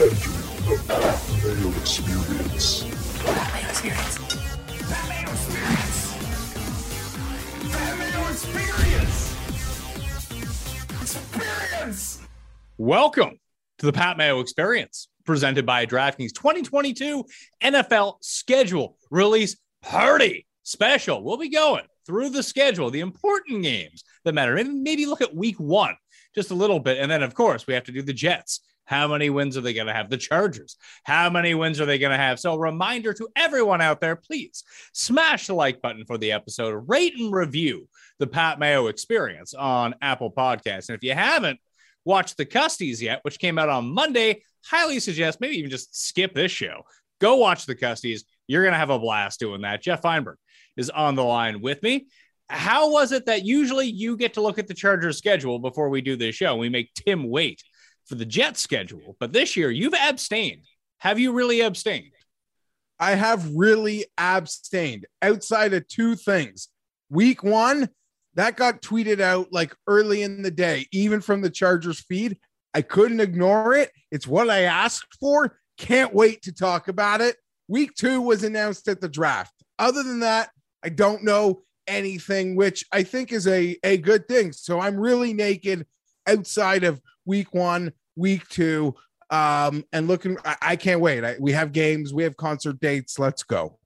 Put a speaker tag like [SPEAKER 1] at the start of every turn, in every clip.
[SPEAKER 1] the Pat Mayo Experience.
[SPEAKER 2] Experience. Experience. Experience. Experience.
[SPEAKER 3] Welcome to the Pat Mayo Experience, presented by DraftKings 2022 NFL Schedule Release Party Special. We'll be going through the schedule, the important games that matter, and maybe look at week one just a little bit. And then, of course, we have to do the Jets. How many wins are they going to have? The Chargers. How many wins are they going to have? So, reminder to everyone out there please smash the like button for the episode, rate and review the Pat Mayo experience on Apple Podcasts. And if you haven't watched the Custies yet, which came out on Monday, highly suggest maybe even just skip this show. Go watch the Custies. You're going to have a blast doing that. Jeff Feinberg is on the line with me. How was it that usually you get to look at the Chargers schedule before we do this show? We make Tim wait for the Jets schedule, but this year you've abstained. Have you really abstained?
[SPEAKER 4] I have really abstained outside of two things. Week one, that got tweeted out like early in the day, even from the Chargers feed. I couldn't ignore it. It's what I asked for. Can't wait to talk about it. Week two was announced at the draft. Other than that, I don't know anything, which I think is a, a good thing. So I'm really naked outside of week one, week two. Um, and looking, I, I can't wait. I, we have games, we have concert dates. Let's go.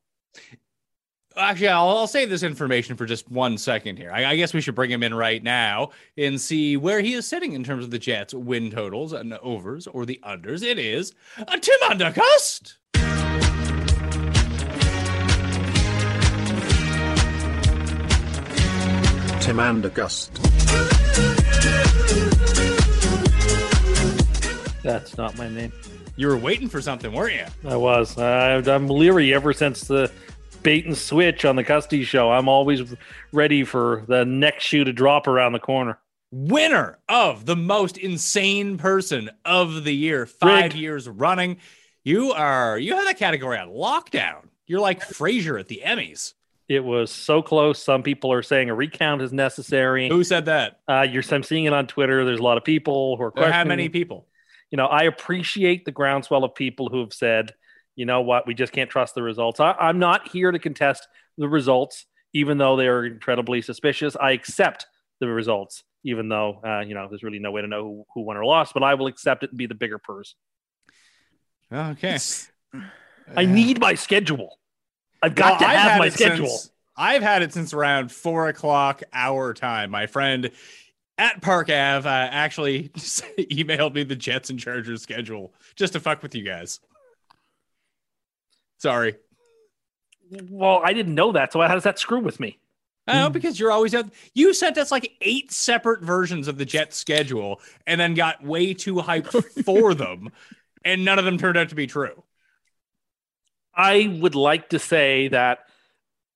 [SPEAKER 3] Actually, I'll, I'll save this information for just one second here. I, I, guess we should bring him in right now and see where he is sitting in terms of the Jets win totals and overs or the unders. It is a Tim Undergust.
[SPEAKER 5] Tim Andergust.
[SPEAKER 6] That's not my name.
[SPEAKER 3] You were waiting for something, weren't you?
[SPEAKER 6] I was. Uh, I'm leery ever since the bait and switch on the Custy show. I'm always ready for the next shoe to drop around the corner.
[SPEAKER 3] Winner of the most insane person of the year, five
[SPEAKER 6] Rigged.
[SPEAKER 3] years running. You are you have that category on lockdown. You're like Frasier at the Emmys.
[SPEAKER 6] It was so close. Some people are saying a recount is necessary.
[SPEAKER 3] Who said that?
[SPEAKER 6] Uh, you're, I'm seeing it on Twitter. There's a lot of people who are questioning.
[SPEAKER 3] How many people?
[SPEAKER 6] You know, I appreciate the groundswell of people who have said, you know what, we just can't trust the results. I, I'm not here to contest the results, even though they are incredibly suspicious. I accept the results, even though, uh, you know, there's really no way to know who, who won or lost, but I will accept it and be the bigger person.
[SPEAKER 3] Okay.
[SPEAKER 6] I need my schedule. I've got
[SPEAKER 3] Well,
[SPEAKER 6] to
[SPEAKER 3] I've
[SPEAKER 6] have my schedule.
[SPEAKER 3] since- I've had it since around four o'clock our time. My friend at Park Ave uh, actually emailed me the Jets and Chargers schedule just to fuck with you guys. Sorry.
[SPEAKER 6] Well, I didn't know that. So how does that screw with me?
[SPEAKER 3] Oh, because you're always out. You sent us like eight separate versions of the Jets schedule and then got way too hyped for them, and none of them turned out to be true.
[SPEAKER 6] I would like to say that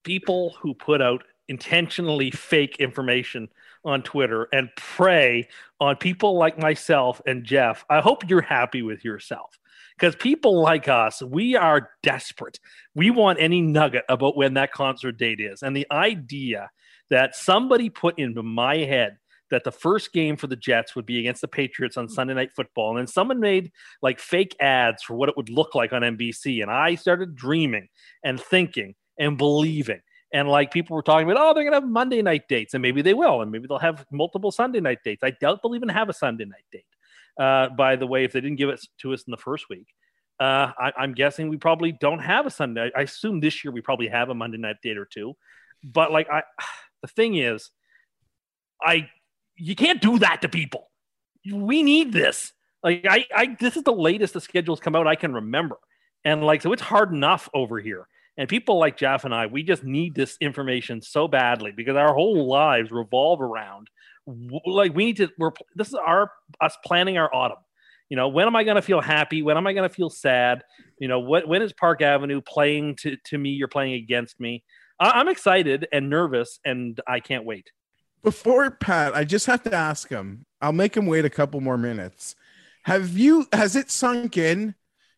[SPEAKER 6] people who put out intentionally fake information on Twitter and prey on people like myself and Jeff, I hope you're happy with yourself. Because people like us, we are desperate. We want any nugget about when that concert date is. And the idea that somebody put into my head that the first game for the Jets would be against the Patriots on Sunday Night Football. And then someone made like fake ads for what it would look like on NBC. And I started dreaming and thinking and believing. And like people were talking about, oh, they're going to have Monday night dates. And maybe they will. And maybe they'll have multiple Sunday night dates. I doubt they'll even have a Sunday night date. Uh, by the way, if they didn't give it to us in the first week, uh, I, I'm guessing we probably don't have a Sunday. I assume this year we probably have a Monday night date or two. But like, I, the thing is, I you can't do that to people. We need this. Like I, I this is the latest the schedules come out I can remember. And like so it's hard enough over here. And people like Jeff and I, we just need this information so badly because our whole lives revolve around like we need to we're this is our us planning our autumn. You know, when am I going to feel happy? When am I going to feel sad? You know, what when is Park Avenue playing to to me? You're playing against me. I, I'm excited and nervous, and I can't wait.
[SPEAKER 4] Before Pat, I just have to ask him. I'll make him wait a couple more minutes. Have you has it sunk in,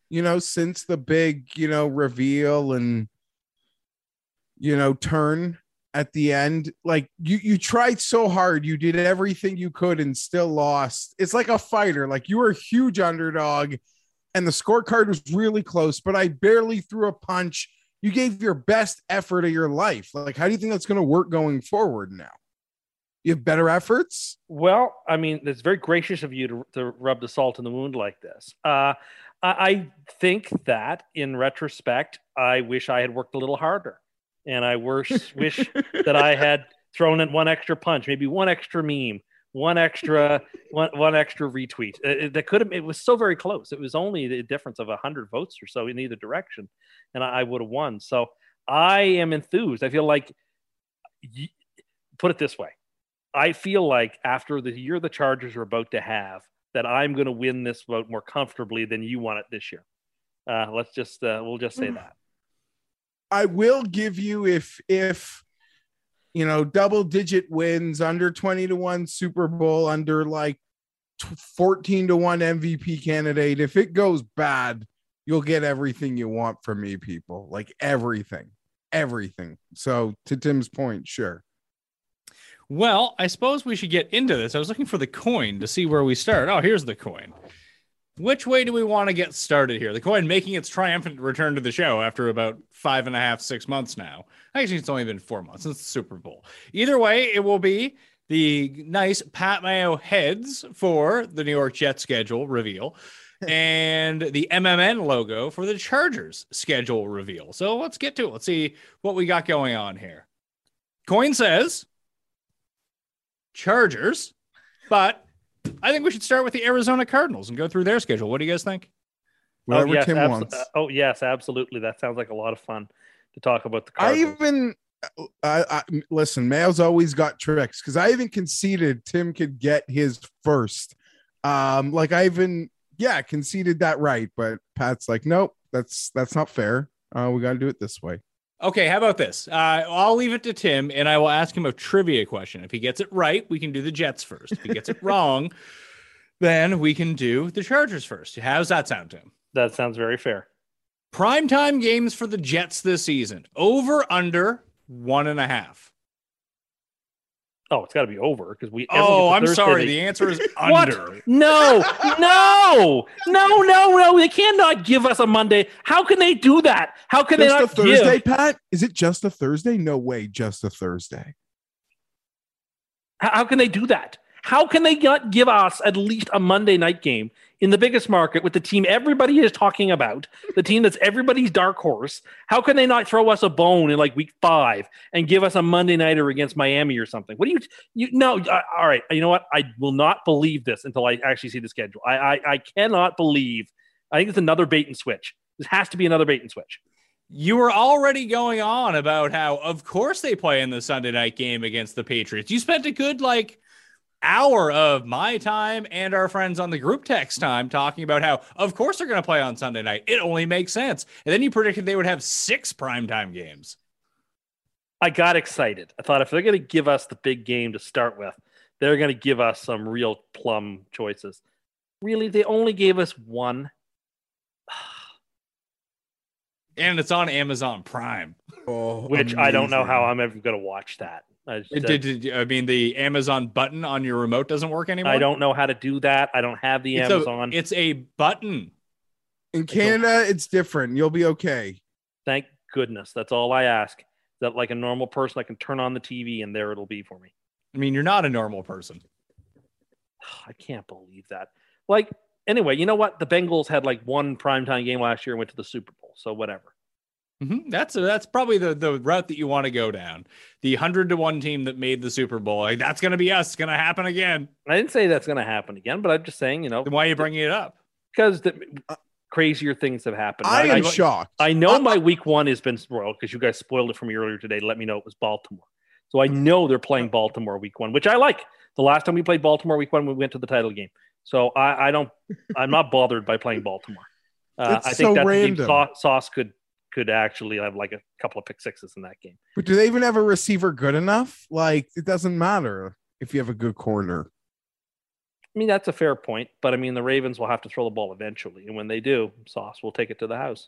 [SPEAKER 4] you know, since the big, you know, reveal and you know, turn at the end? Like you you tried so hard, you did everything you could and still lost. It's like a fighter. Like you were a huge underdog and the scorecard was really close, but I barely threw a punch. You gave your best effort of your life. Like, how do you think that's going to work going forward now? You have better efforts?
[SPEAKER 6] Well, I mean, it's very gracious of you to, to rub the salt in the wound like this. Uh, I, I think that in retrospect, I wish I had worked a little harder. And I wish, wish that I had thrown in one extra punch, maybe one extra meme, one extra one, one extra retweet. Uh, It, that could have. It was so very close. It was only the difference of hundred votes or so in either direction, and I, I would have won. So I am enthused. I feel like, put it this way, I feel like after the year the Chargers are about to have, that I'm going to win this vote more comfortably than you won it this year. Uh, let's just uh, we'll just say that.
[SPEAKER 4] I will give you if if you know double digit wins under 20 to 1 Super Bowl under like 14 to 1 MVP candidate if it goes bad you'll get everything you want from me people like everything everything so to Tim's point sure
[SPEAKER 3] Well, I suppose we should get into this. I was looking for the coin to see where we start. Oh, here's the coin. Which way do we want to get started here? The coin making its triumphant return to the show after about five and a half, six months now. Actually, it's only been four months since the Super Bowl. Either way, it will be the nice Pat Mayo heads for the New York Jets schedule reveal and the MMN logo for the Chargers schedule reveal. So let's get to it. Let's see what we got going on here. Coin says Chargers, but I think we should start with the Arizona Cardinals and go through their schedule. What do you guys think?
[SPEAKER 4] whatever
[SPEAKER 6] oh, yes,
[SPEAKER 4] Tim
[SPEAKER 6] abso-
[SPEAKER 4] wants
[SPEAKER 6] uh, oh yes, absolutely. That sounds like a lot of fun to talk about the
[SPEAKER 4] I even I, I listen. Mayo's always got tricks because I even conceded Tim could get his first. Um, like I even yeah conceded that right, but Pat's like, nope, that's that's not fair. Uh, we got to do it this way.
[SPEAKER 3] Okay, how about this? Uh, I'll leave it to Tim and I will ask him a trivia question. If he gets it right, we can do the Jets first. If he gets it wrong, then we can do the Chargers first. How's that sound, Tim?
[SPEAKER 6] that sounds very fair.
[SPEAKER 3] Primetime games for the Jets this season over under one and a half.
[SPEAKER 6] Oh, it's got to be over because we.
[SPEAKER 3] Oh, I'm
[SPEAKER 6] gets the
[SPEAKER 3] sorry.
[SPEAKER 6] Thursday-
[SPEAKER 3] The answer is under.
[SPEAKER 6] No, no, no, no, no. They cannot give us a Monday. How can they do that? How can
[SPEAKER 4] Just
[SPEAKER 6] they
[SPEAKER 4] a
[SPEAKER 6] not
[SPEAKER 4] Thursday,
[SPEAKER 6] give?
[SPEAKER 4] Pat? Is it just a Thursday? No way, just a Thursday.
[SPEAKER 6] How how can they do that? How can they not give us at least a Monday night game in the biggest market with the team everybody is talking about, the team that's everybody's dark horse? How can they not throw us a bone in like week five and give us a Monday nighter against Miami or something? What do you, you no, all right. You know what? I will not believe this until I actually see the schedule. I, I, I cannot believe. I think it's another bait and switch. This has to be another bait and switch.
[SPEAKER 3] You were already going on about how, of course, they play in the Sunday night game against the Patriots. You spent a good like hour of my time and our friends on the group text time talking about how, of course, they're going to play on Sunday night. It only makes sense. And then you predicted they would have six primetime games.
[SPEAKER 6] I got excited. I thought if they're going to give us the big game to start with, they're going to give us some real plum choices. Really, they only gave us one.
[SPEAKER 3] And it's on Amazon Prime.
[SPEAKER 4] Oh,
[SPEAKER 6] which I don't know how I'm ever going to watch that. I,
[SPEAKER 3] It uh, did, did- I mean, the Amazon button on your remote doesn't work anymore.
[SPEAKER 6] I don't know how to do that. I don't have the
[SPEAKER 3] It's
[SPEAKER 6] Amazon.
[SPEAKER 3] A, it's a button.
[SPEAKER 4] In Canada, it's different. You'll be okay.
[SPEAKER 6] Thank goodness. That's all I ask. That like a normal person, I can turn on the TV and there it'll be for me.
[SPEAKER 3] I mean, you're not a normal person.
[SPEAKER 6] I can't believe that. Like anyway, you know what? The Bengals had like one primetime game last year and went to the Super Bowl. So whatever.
[SPEAKER 3] Mhm. That's that's probably the the route that you want to go down. The hundred to one team that made the Super Bowl. Like, that's going to be us. It's going to happen again.
[SPEAKER 6] I didn't say that's going to happen again, but I'm just saying, you know,
[SPEAKER 3] Then why are you bringing it up?
[SPEAKER 6] because the crazier things have happened.
[SPEAKER 4] I am
[SPEAKER 6] I,
[SPEAKER 4] shocked.
[SPEAKER 6] I know my week one has been spoiled because you guys spoiled it for me earlier today let me know it was Baltimore. So I know they're playing Baltimore week one, which I like. The last time we played Baltimore week one, we went to the title game. So I, I don't, I'm not bothered by playing Baltimore. Uh, I think
[SPEAKER 4] so
[SPEAKER 6] that the
[SPEAKER 4] random.
[SPEAKER 6] Sauce could could actually have like a couple of pick sixes in that game.
[SPEAKER 4] But do they even have a receiver good enough? Like it doesn't matter if you have a good corner.
[SPEAKER 6] I mean, that's a fair point, but I mean, the Ravens will have to throw the ball eventually, and when they do, Sauce will take it to the house.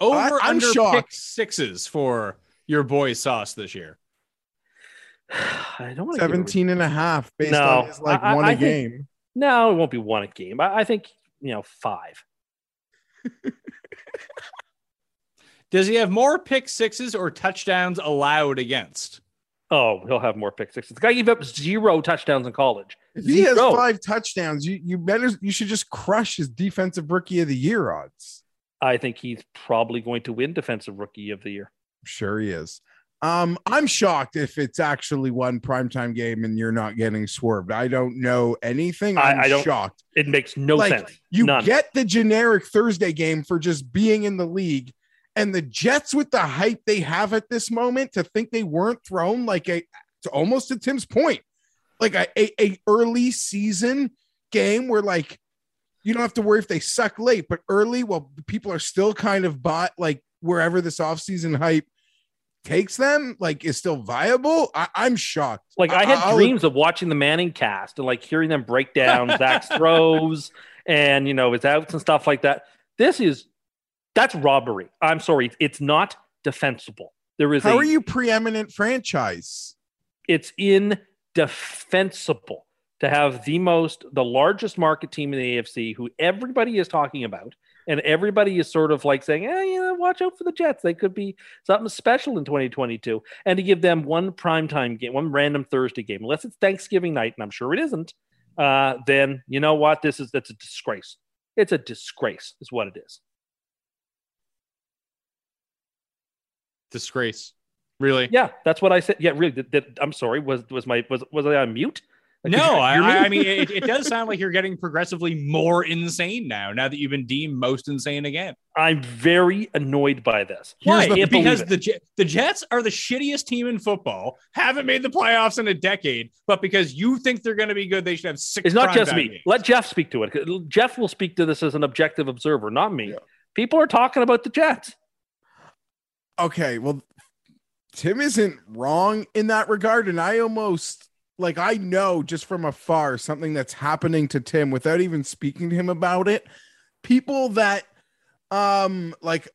[SPEAKER 3] Over
[SPEAKER 4] I- I'm
[SPEAKER 3] under pick sixes for your boy Sauce this year.
[SPEAKER 6] I don't want to
[SPEAKER 4] 17 and a half based
[SPEAKER 6] No,
[SPEAKER 4] on his like
[SPEAKER 6] I- I-
[SPEAKER 4] one
[SPEAKER 6] I
[SPEAKER 4] a
[SPEAKER 6] think-
[SPEAKER 4] game.
[SPEAKER 6] No, it won't be one a game. I, I think you know, five.
[SPEAKER 3] Does he have more pick sixes or touchdowns allowed against?
[SPEAKER 6] Oh, he'll have more pick sixes. The guy gave up zero touchdowns in college.
[SPEAKER 4] If he has five touchdowns, you you better you should just crush his defensive rookie of the year odds.
[SPEAKER 6] I think he's probably going to win defensive rookie of the year.
[SPEAKER 4] Sure he is. Um, I'm shocked if it's actually one primetime game and you're not getting swerved. I don't know anything.
[SPEAKER 6] I-
[SPEAKER 4] I'm
[SPEAKER 6] I don't-
[SPEAKER 4] shocked.
[SPEAKER 6] It makes no
[SPEAKER 4] like
[SPEAKER 6] sense.
[SPEAKER 4] you
[SPEAKER 6] None.
[SPEAKER 4] get the generic Thursday game for just being in the league, and the Jets with the hype they have at this moment to think they weren't thrown like a to almost to Tim's point, like a, a, a early season game where like you don't have to worry if they suck late, but early, well, people are still kind of bought like wherever this offseason hype takes them, like is still viable. I, I'm shocked.
[SPEAKER 6] Like I had
[SPEAKER 4] I'll-
[SPEAKER 6] dreams of watching the Manning cast and like hearing them break down Zach's throws and you know his outs and stuff like that. This is that's robbery. I'm sorry, it's not defensible. There is
[SPEAKER 4] How
[SPEAKER 6] a
[SPEAKER 4] are you preeminent franchise?
[SPEAKER 6] it's indefensible to have the most the largest market team in the AFC who everybody is talking about and everybody is sort of like saying, "Eh, you know, watch out for the Jets. They could be something special in 2022." And to give them one primetime game, one random Thursday game, unless it's Thanksgiving night, and I'm sure it isn't, uh, then you know what? This is that's a disgrace. It's a disgrace, is what it is.
[SPEAKER 3] Disgrace. Really?
[SPEAKER 6] Yeah, that's what I said. Yeah, really. Did, did- I'm sorry. Was was my was was I on mute? Like,
[SPEAKER 3] No, I,
[SPEAKER 6] me?
[SPEAKER 3] I I mean, it, it does sound like you're getting progressively more insane now, now that you've been deemed most insane again.
[SPEAKER 6] I'm very annoyed by this.
[SPEAKER 3] Why?
[SPEAKER 6] I
[SPEAKER 3] because the the Jets are the shittiest team in football, haven't made the playoffs in a decade, but because you think they're going to be good, they should have six.
[SPEAKER 6] it's not just me.
[SPEAKER 3] games.
[SPEAKER 6] Let Jeff speak to it. Jeff will speak to this as an objective observer, not me. People are talking about the Jets.
[SPEAKER 4] Okay, well, Tim isn't wrong in that regard. And I almost like I know just from afar something that's happening to Tim without even speaking to him about it. People that um like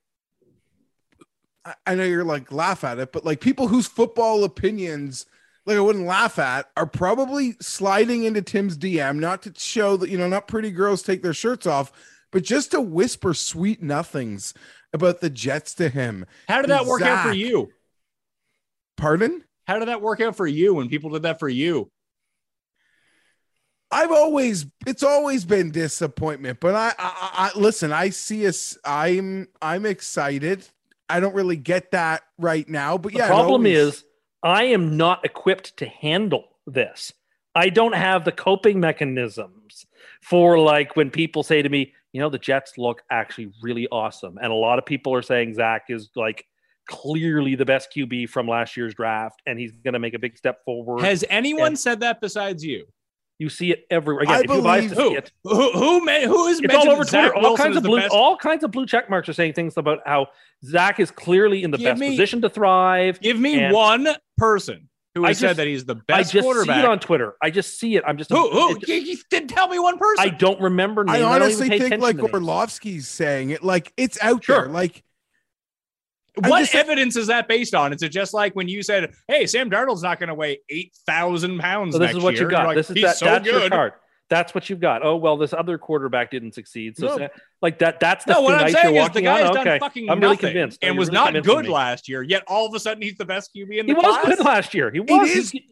[SPEAKER 4] I- know you're like laugh at it, but like people whose football opinions like I wouldn't laugh at are probably sliding into Tim's DM, not to show that you know, not pretty girls take their shirts off, but just to whisper sweet nothings about the Jets to him.
[SPEAKER 3] How did that work out for you?
[SPEAKER 4] Pardon?
[SPEAKER 3] How did that work out for you when people did that for you?
[SPEAKER 4] I've always it's always been disappointment, but I, I, I listen. I see us. I'm I'm excited. I don't really get that right now, but
[SPEAKER 6] The
[SPEAKER 4] yeah. it
[SPEAKER 6] problem
[SPEAKER 4] always-
[SPEAKER 6] is, I am not equipped to handle this. I don't have the coping mechanisms for like when people say to me, you know, the Jets look actually really awesome. And a lot of people are saying Zach is like clearly the best QB from last year's draft and he's going to make a big step forward.
[SPEAKER 3] Has anyone
[SPEAKER 6] And-
[SPEAKER 3] said that besides you?
[SPEAKER 6] you see it everywhere. Again,
[SPEAKER 4] I
[SPEAKER 6] if you buy
[SPEAKER 4] believe-
[SPEAKER 3] Who?
[SPEAKER 6] it,
[SPEAKER 3] Who? Who? ma- Who is
[SPEAKER 6] it's all over
[SPEAKER 3] Zach
[SPEAKER 6] Twitter. All kinds of blue,
[SPEAKER 3] best-
[SPEAKER 6] all kinds of blue check marks are saying things about how Zach is clearly in the
[SPEAKER 3] Give
[SPEAKER 6] best
[SPEAKER 3] me-
[SPEAKER 6] position to thrive.
[SPEAKER 3] Give me
[SPEAKER 6] And-
[SPEAKER 3] one person who
[SPEAKER 6] I
[SPEAKER 3] has said that he's the best
[SPEAKER 6] I
[SPEAKER 3] best
[SPEAKER 6] just see
[SPEAKER 3] quarterback.
[SPEAKER 6] it on Twitter. I just see it. I'm just
[SPEAKER 3] who? Who?
[SPEAKER 6] it-
[SPEAKER 3] You, you didn't tell me one person.
[SPEAKER 6] I don't remember names.
[SPEAKER 4] I
[SPEAKER 6] don't
[SPEAKER 4] honestly
[SPEAKER 6] even
[SPEAKER 4] think like
[SPEAKER 6] attention.
[SPEAKER 4] Orlovsky's saying it. Like it's out
[SPEAKER 6] Sure.
[SPEAKER 4] there. Like
[SPEAKER 3] what
[SPEAKER 4] just-
[SPEAKER 3] evidence is that based on? Is it just like when you said, "Hey, Sam Darnold's not going to weigh eight thousand pounds"?
[SPEAKER 6] So this
[SPEAKER 3] next
[SPEAKER 6] is what
[SPEAKER 3] year.
[SPEAKER 6] you got.
[SPEAKER 3] You're like,
[SPEAKER 6] this is that.
[SPEAKER 3] so
[SPEAKER 6] that's your card. That's what you've got. Oh well, this other quarterback didn't succeed. So
[SPEAKER 4] No.
[SPEAKER 6] Sa- like that. That's the
[SPEAKER 3] No, what I'm saying
[SPEAKER 6] you're
[SPEAKER 3] is the
[SPEAKER 6] walking
[SPEAKER 3] guy's
[SPEAKER 6] on.
[SPEAKER 3] done
[SPEAKER 6] Okay,
[SPEAKER 3] fucking
[SPEAKER 6] I'm really
[SPEAKER 3] nothing
[SPEAKER 6] convinced.
[SPEAKER 3] and
[SPEAKER 6] You're
[SPEAKER 3] was
[SPEAKER 6] really
[SPEAKER 3] not good
[SPEAKER 6] me.
[SPEAKER 3] last year. Yet all of a sudden he's the best QB in the
[SPEAKER 6] He was good last year. He was.
[SPEAKER 4] is-
[SPEAKER 6] He,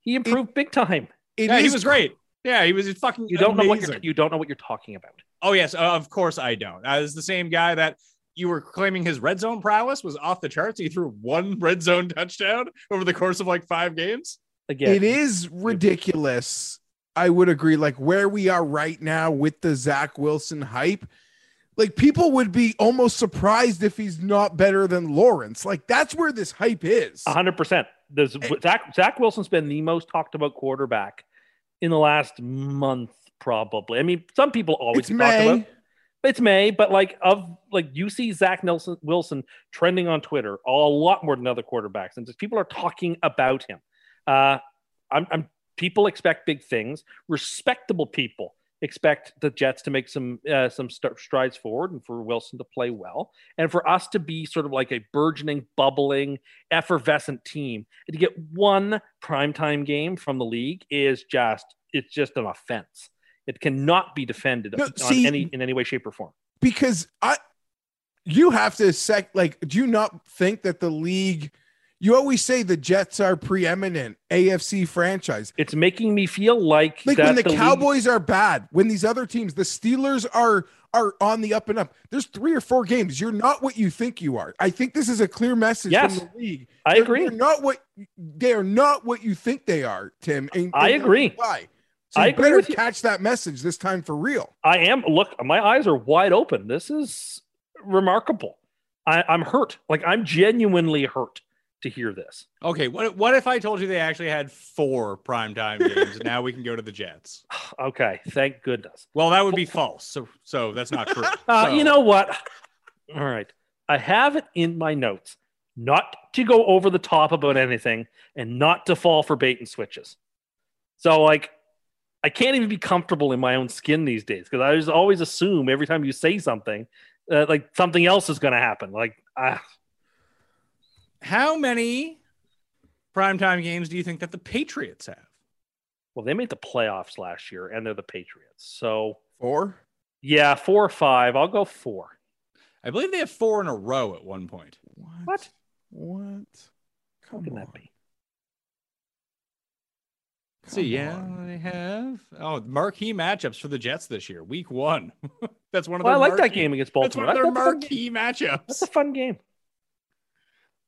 [SPEAKER 6] he improved big time.
[SPEAKER 4] it
[SPEAKER 3] Yeah, he was great. Yeah, he was fucking.
[SPEAKER 6] You don't know what you're. You don't know what you're talking about.
[SPEAKER 3] Oh yes, uh, of course I don't. I was the same guy that you were claiming his red zone prowess was off the charts. He threw one red zone touchdown over the course of like five games.
[SPEAKER 6] Again,
[SPEAKER 4] It is ridiculous. I would agree. Like where we are right now with the Zach Wilson hype, like people would be almost surprised if he's not better than Lawrence. Like that's where this hype is.
[SPEAKER 6] hundred percent. Zach. Zach Wilson's been the most talked about quarterback in the last month, probably. I mean, some people always
[SPEAKER 4] It's
[SPEAKER 6] talk
[SPEAKER 4] May.
[SPEAKER 6] about. It's May, but like of like you see Zach Nelson Wilson trending on Twitter a lot more than other quarterbacks, and just people are talking about him. Uh, I'm, I'm people expect big things. Respectable people expect the Jets to make some uh, some st- strides forward, and for Wilson to play well, and for us to be sort of like a burgeoning, bubbling, effervescent team, and to get one primetime game from the league is just it's just an offense. It cannot be defended
[SPEAKER 4] No,
[SPEAKER 6] on
[SPEAKER 4] see-
[SPEAKER 6] any in any way, shape, or form.
[SPEAKER 4] because I you have to sec like do you not think that the league you always say the Jets are preeminent AFC franchise.
[SPEAKER 6] It's making me feel like
[SPEAKER 4] Like when the,
[SPEAKER 6] league-
[SPEAKER 4] Cowboys are bad, when these other teams, the Steelers are are on the up and up. There's three or four games. You're not what you think you are. I think this is a clear message
[SPEAKER 6] Yes,
[SPEAKER 4] from the league.
[SPEAKER 6] I
[SPEAKER 4] They're-
[SPEAKER 6] agree.
[SPEAKER 4] They're not what they are not what you think they are, Tim. And,
[SPEAKER 6] I agree.
[SPEAKER 4] Why? So
[SPEAKER 6] I
[SPEAKER 4] you better catch that message this time for real.
[SPEAKER 6] I am. Look, my eyes are wide open. This is remarkable. I, I'm hurt. Like I'm genuinely hurt to hear this.
[SPEAKER 3] Okay, what what if I told you they actually had four primetime games? and now we can go to the Jets.
[SPEAKER 6] Okay, thank goodness.
[SPEAKER 3] Well, that would be false. So so that's not true.
[SPEAKER 6] Uh,
[SPEAKER 3] So-
[SPEAKER 6] You know what? All right, I have it in my notes not to go over the top about anything and not to fall for bait and switches. So like. I can't even be comfortable in my own skin these days because I just always assume every time you say something, uh, like something else is going to happen. Like, ah,
[SPEAKER 3] how many primetime games do you think that the Patriots have?
[SPEAKER 6] well, they made the playoffs last year and they're the Patriots. So,
[SPEAKER 4] Four.
[SPEAKER 6] yeah, four or five. I'll go four.
[SPEAKER 3] I believe they have four in a row at one point.
[SPEAKER 6] What?
[SPEAKER 4] What?
[SPEAKER 6] How
[SPEAKER 4] Come
[SPEAKER 6] can
[SPEAKER 4] on.
[SPEAKER 6] that be?
[SPEAKER 3] See,
[SPEAKER 4] Come
[SPEAKER 3] yeah,
[SPEAKER 4] on.
[SPEAKER 3] they have. Oh, marquee matchups for the Jets this year, week one. that's one of
[SPEAKER 6] Well, I
[SPEAKER 3] their
[SPEAKER 6] like that game against Baltimore.
[SPEAKER 3] That's
[SPEAKER 6] Baltimore.
[SPEAKER 3] one of their
[SPEAKER 6] That's a fun game.
[SPEAKER 3] marquee
[SPEAKER 6] That's a fun game.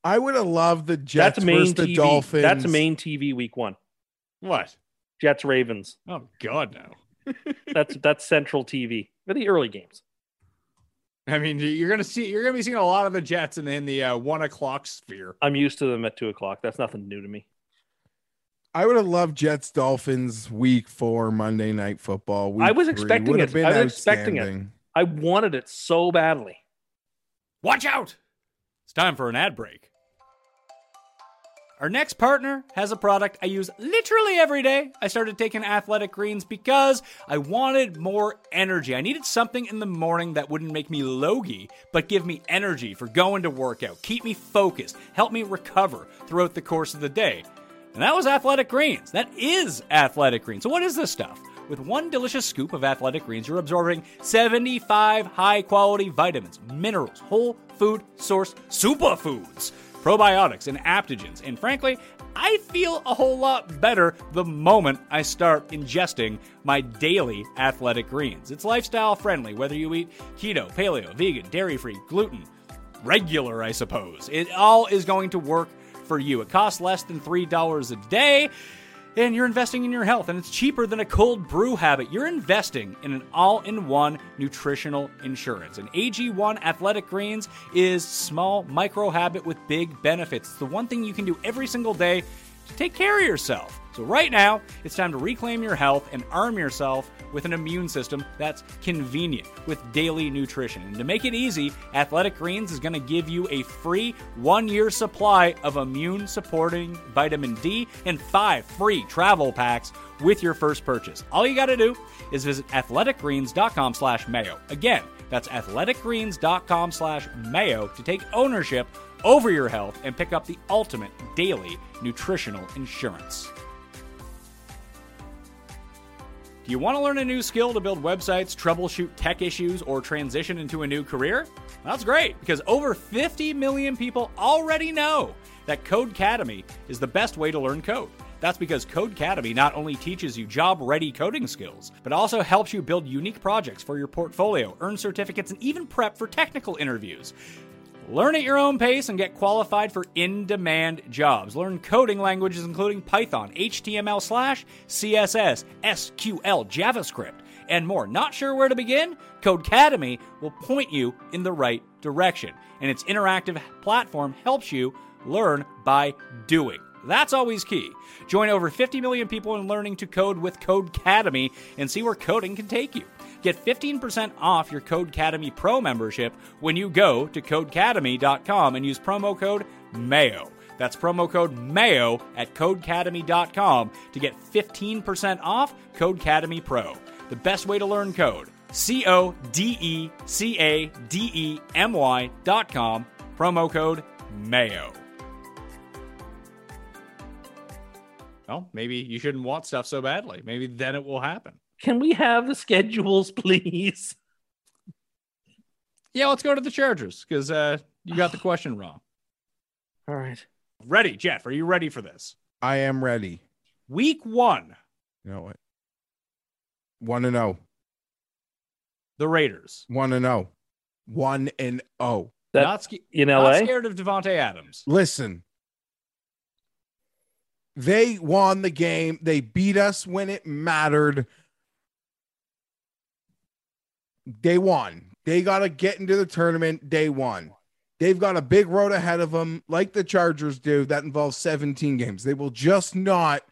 [SPEAKER 4] I would have loved the Jets
[SPEAKER 6] That's main
[SPEAKER 4] versus the
[SPEAKER 6] TV.
[SPEAKER 4] Dolphins.
[SPEAKER 6] That's main TV week one.
[SPEAKER 3] What?
[SPEAKER 6] Jets Ravens.
[SPEAKER 3] Oh God, no.
[SPEAKER 6] That's that's central TV for the early games.
[SPEAKER 3] I mean, you're gonna see, you're gonna be seeing a lot of the Jets in, in the uh, one o'clock sphere.
[SPEAKER 6] I'm used to them at two o'clock. That's nothing new to me.
[SPEAKER 4] I would have loved Jets Dolphins week four Monday night football. Week
[SPEAKER 6] I was expecting it.
[SPEAKER 4] been
[SPEAKER 6] I was expecting it. I wanted it so badly.
[SPEAKER 3] Watch out! It's time for an ad break. Our next partner has a product I use literally every day. I started taking athletic greens because I wanted more energy. I needed something in the morning that wouldn't make me logy, but give me energy for going to workout, keep me focused, help me recover throughout the course of the day. And that was Athletic Greens. That is Athletic Greens. So, what is this stuff? With one delicious scoop of Athletic Greens, you're absorbing 75 high quality vitamins, minerals, whole food source superfoods, probiotics, and adaptogens. And frankly, I feel a whole lot better the moment I start ingesting my daily Athletic Greens. It's lifestyle friendly, whether you eat keto, paleo, vegan, dairy free, gluten, regular, I suppose. It all is going to work for you. It costs less than $3 a day, and you're investing in your health, and it's cheaper than a cold brew habit. You're investing in an all in one nutritional insurance. And AG1 Athletic Greens is small micro habit with big benefits. It's the one thing you can do every single day to take care of yourself. So, right now, it's time to reclaim your health and arm yourself with an immune system that's convenient with daily nutrition. And to make it easy, Athletic Greens is going to give you a free one year supply of immune supporting vitamin D and five free travel packs with your first purchase. All you got to do is visit athleticgreens.com slash mayo. Again, that's athleticgreens.com slash mayo to take ownership over your health and pick up the ultimate daily nutritional insurance. Do you want to learn a new skill to build websites, troubleshoot tech issues, or transition into a new career? That's great because over 50 million people already know that Codecademy is the best way to learn code. That's because Codecademy not only teaches you job ready coding skills, but also helps you build unique projects for your portfolio, earn certificates, and even prep for technical interviews. Learn at your own pace and get qualified for in demand jobs. Learn coding languages including Python, HTML, slash, CSS, SQL, JavaScript, and more. Not sure where to begin? Codecademy will point you in the right direction, and its interactive platform helps you learn by doing. That's always key. Join over 50 million people in learning to code with Codecademy and see where coding can take you. Get 15% off your Codecademy Pro membership when you go to codecademy.com and use promo code MAYO. That's promo code MAYO at codecademy.com to get 15% off Codecademy Pro. The best way to learn code. C O D E C A D E M Y dot com. Promo code MAYO. Well, maybe you shouldn't want stuff so badly. Maybe then it will happen.
[SPEAKER 6] Can we have the schedules, please?
[SPEAKER 3] Yeah, let's go to the Chargers because uh, you got the question wrong.
[SPEAKER 6] All right.
[SPEAKER 3] Ready, Jeff? Are you ready for this?
[SPEAKER 4] I am ready.
[SPEAKER 3] Week one,
[SPEAKER 4] You know what? One and oh.
[SPEAKER 3] the Raiders.
[SPEAKER 4] One and oh. One and oh.
[SPEAKER 6] That
[SPEAKER 3] not, sca-
[SPEAKER 6] in
[SPEAKER 3] not scared of Davante Adams.
[SPEAKER 4] Listen. They won the game. They beat us when it mattered. Day one. They got to get into the tournament day one. They've got a big road ahead of them, like the Chargers do, that involves 17 games. They will just not.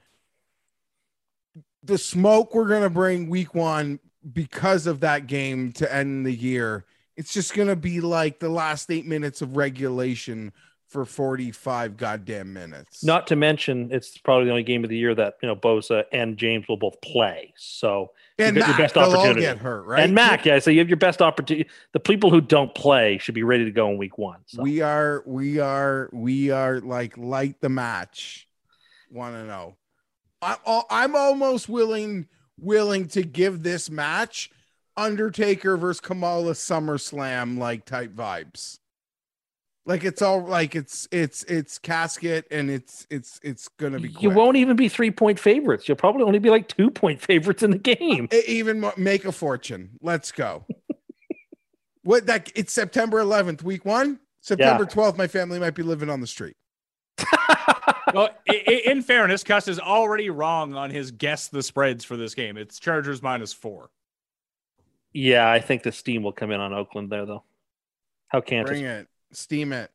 [SPEAKER 4] The smoke we're going to bring week one because of that game to end the year, it's just going to be like the last eight minutes of regulation for 45 goddamn minutes.
[SPEAKER 6] Not to mention, it's probably the only game of the year that you know Bosa and James will both play. So
[SPEAKER 4] and
[SPEAKER 6] you got your
[SPEAKER 4] Mac,
[SPEAKER 6] best
[SPEAKER 4] they'll all
[SPEAKER 6] opportunity.
[SPEAKER 4] get hurt, right?
[SPEAKER 6] and Mac, yeah. So you have your best opportunity. The people who don't play should be ready to go in week one. So.
[SPEAKER 4] We are, we are, we are like light the match. Want to know? I'm almost willing, willing to give this match Undertaker versus Kamala SummerSlam like type vibes. Like it's all like it's it's it's casket and it's it's it's gonna be.
[SPEAKER 6] you won't even be three point favorites. You'll probably only be like two point favorites in the game.
[SPEAKER 4] Even mo- make a fortune. Let's go. what that? It's September 11th, week one. September 12th, my family might be living on the street.
[SPEAKER 3] well, i- i- in fairness, Cuss is already wrong on his guess the spreads for this game. It's Chargers minus four.
[SPEAKER 6] yeah, I think the steam will come in on Oakland there though. How can't
[SPEAKER 4] Bring
[SPEAKER 6] it?
[SPEAKER 4] Steam it.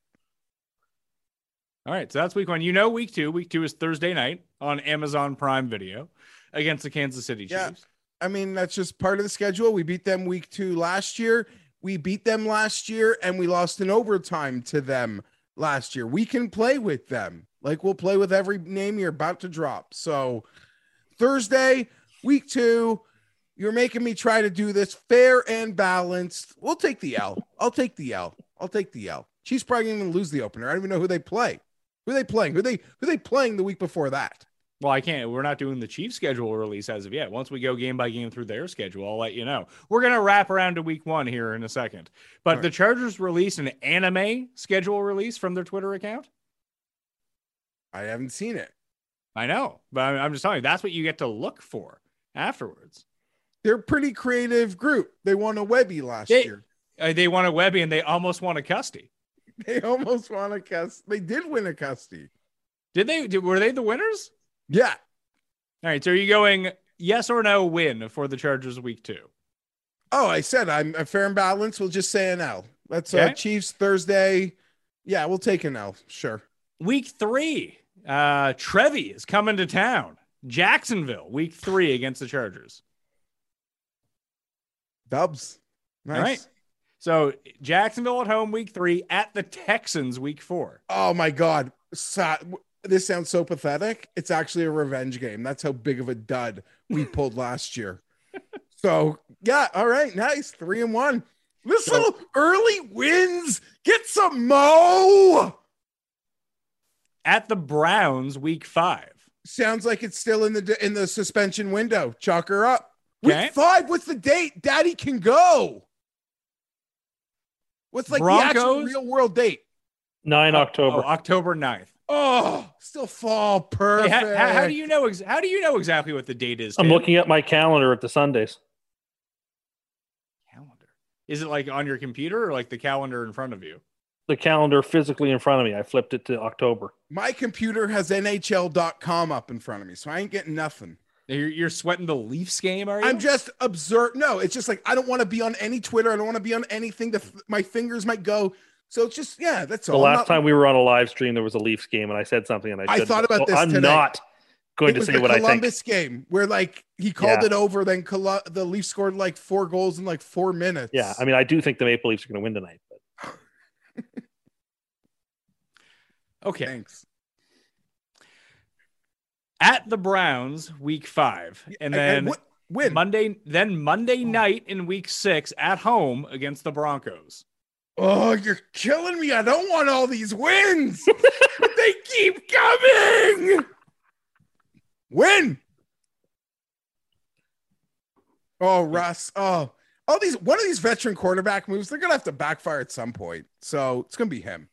[SPEAKER 3] All right, so that's week one. You know, week two. Week two is Thursday night on Amazon Prime Video against the Kansas City
[SPEAKER 4] Yeah.
[SPEAKER 3] Chiefs.
[SPEAKER 4] I mean, that's just part of the schedule. We beat them week two last year. We beat them last year, and we lost in overtime to them last year. We can play with them. Like we'll play with every name you're about to drop. So Thursday, week two, you're making me try to do this fair and balanced. We'll take the L. I'll take the L. I'll take the L. Chiefs probably going to lose the opener. I don't even know who they play. Who are they playing? Who they who they playing the week before that?
[SPEAKER 3] Well, I can't. We're not doing the Chiefs schedule release as of yet. Once we go game by game through their schedule, I'll let you know. We're gonna wrap around to week one here in a second. But
[SPEAKER 4] All
[SPEAKER 3] the. Chargers released an anime schedule release from their Twitter account.
[SPEAKER 4] I haven't seen it.
[SPEAKER 3] I know, but I'm just telling you that's what you get to look for afterwards.
[SPEAKER 4] They're a pretty creative group. They won a Webby last
[SPEAKER 3] They-
[SPEAKER 4] year.
[SPEAKER 3] Uh, they won a Webby and they almost won a Custy.
[SPEAKER 4] They almost won a cust. They did win a Custy.
[SPEAKER 3] Did they? Did, were they the winners?
[SPEAKER 4] Yeah.
[SPEAKER 3] All right. So are you going yes or no win for the Chargers week two?
[SPEAKER 4] Oh, I said I'm a fair and balanced. We'll just say an L. That's uh, Chiefs Thursday. Yeah, we'll take an L. Sure.
[SPEAKER 3] Week three, uh, Trevi is coming to town. Jacksonville, week three against the Chargers.
[SPEAKER 4] Dubs. Nice.
[SPEAKER 3] All right. So Jacksonville at home, week three, at the Texans, week four.
[SPEAKER 4] Oh my God. Sa- this sounds so pathetic. It's actually a revenge game. That's how big of a dud we pulled last year. So yeah, all right, nice. Three and one. This
[SPEAKER 6] So-
[SPEAKER 4] little early wins. Get some mo.
[SPEAKER 3] At the Browns, week five.
[SPEAKER 4] Sounds like it's still in the in the suspension window. Chalk her up.
[SPEAKER 3] Okay.
[SPEAKER 4] Week five. What's the date? Daddy can go. What's like the actual real world date?
[SPEAKER 3] 9
[SPEAKER 6] October.
[SPEAKER 3] oh, October 9th.
[SPEAKER 4] Oh, still fall
[SPEAKER 3] Hey,
[SPEAKER 4] perfect.
[SPEAKER 3] how, how- how do you know? Ex- how do you know exactly what the date is?
[SPEAKER 6] I'm
[SPEAKER 3] Tim?
[SPEAKER 6] looking at my calendar at the Sundays.
[SPEAKER 3] calendar. Is it like on your computer or like the calendar in front of you?
[SPEAKER 6] The calendar physically in front of me. I flipped it to October.
[SPEAKER 4] My computer has NHL.com up in front of me, so I ain't getting nothing.
[SPEAKER 3] You're, you're sweating the Leafs game, are you?
[SPEAKER 4] I'm just observe. No, it's just like I don't want to be on any Twitter. I don't want to be on anything that my fingers might go. So it's just yeah, that's
[SPEAKER 6] The
[SPEAKER 4] all. I'm
[SPEAKER 6] last
[SPEAKER 4] not-
[SPEAKER 6] time we were on a live stream, there was a Leafs game, and I said something, and I,
[SPEAKER 4] I thought about
[SPEAKER 6] So
[SPEAKER 4] this
[SPEAKER 6] I'm
[SPEAKER 4] today.
[SPEAKER 6] not going
[SPEAKER 4] it
[SPEAKER 6] to say
[SPEAKER 4] the
[SPEAKER 6] what I think.
[SPEAKER 4] Columbus game where like he called
[SPEAKER 6] Yeah.
[SPEAKER 4] it over, then Colu- the Leafs scored like four goals in like four minutes.
[SPEAKER 6] Yeah, I mean, I do think the Maple Leafs are going to win tonight. But
[SPEAKER 3] okay.
[SPEAKER 4] thanks.
[SPEAKER 3] At the Browns, week five, and then
[SPEAKER 4] win.
[SPEAKER 3] Monday, then Monday oh. night in week six at home against the Broncos.
[SPEAKER 4] Oh, you're killing me. I don't want all these wins. they keep coming. Win. Oh, Russ. Oh, all these one of these veteran quarterback moves, they're gonna have to backfire at some point. So it's gonna be him.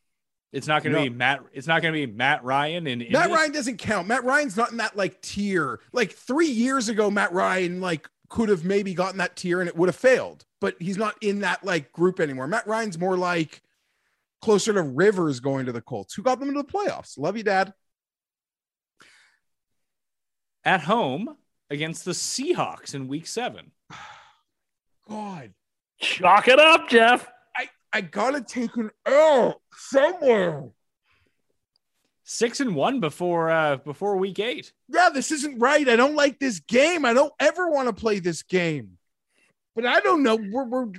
[SPEAKER 3] It's not going to
[SPEAKER 4] No.
[SPEAKER 3] be Matt. It's not going to be Matt Ryan and
[SPEAKER 4] Matt
[SPEAKER 3] Indy.
[SPEAKER 4] Ryan doesn't count. Matt Ryan's not in that like tier. Like three years ago, Matt Ryan like could have maybe gotten that tier and it would have failed, but he's not in that like group anymore. Matt Ryan's more like closer to Rivers going to the Colts, who got them into the playoffs. Love you, Dad.
[SPEAKER 3] at home against the Seahawks in Week Seven.
[SPEAKER 4] God,
[SPEAKER 6] Chalk it up, Jeff.
[SPEAKER 4] I gotta take an L somewhere.
[SPEAKER 3] Six and one before uh before Week Eight.
[SPEAKER 4] yeah, this isn't right. I don't like this game. I don't ever want to play this game. But I don't know. We're, we're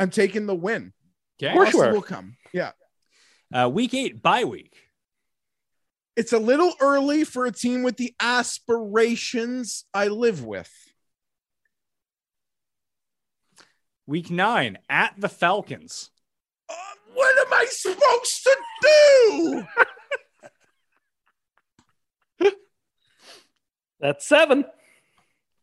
[SPEAKER 4] I'm taking the win.
[SPEAKER 3] Okay.
[SPEAKER 6] course
[SPEAKER 4] will come. Yeah.
[SPEAKER 3] Uh, week Eight bye week.
[SPEAKER 4] It's a little early for a team with the aspirations I live with.
[SPEAKER 3] Week Nine at the Falcons.
[SPEAKER 4] Uh, what am I supposed to do?
[SPEAKER 6] That's seven.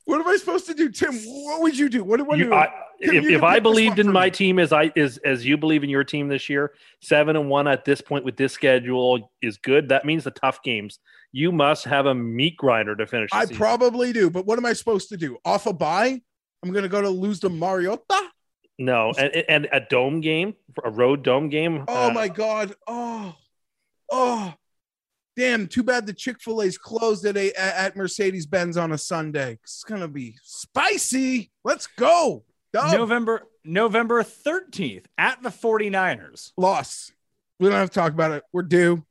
[SPEAKER 4] What am I supposed to do, Tim? What would you do? What, what
[SPEAKER 6] You-
[SPEAKER 4] do
[SPEAKER 6] I-
[SPEAKER 4] Tim,
[SPEAKER 6] if
[SPEAKER 4] you
[SPEAKER 6] if I believed in my
[SPEAKER 4] me.
[SPEAKER 6] team as I is as you believe in your team this year, seven and one at this point with this schedule is good. That means the tough games. You must have a meat grinder to finish. The
[SPEAKER 4] I
[SPEAKER 6] season.
[SPEAKER 4] probably do, but what am I supposed to do? Off a bye? I'm gonna go to lose to Mariota.
[SPEAKER 6] No, and, and a dome game, a road dome game.
[SPEAKER 4] Oh
[SPEAKER 6] uh,
[SPEAKER 4] my god. Oh, oh, damn. Too bad the Chick Fil A's closed at a at Mercedes Benz on a Sunday. It's gonna be spicy. Let's go. Dub.
[SPEAKER 3] November November 13th at the 49ers.
[SPEAKER 4] Loss. We don't have to talk about it. We're due.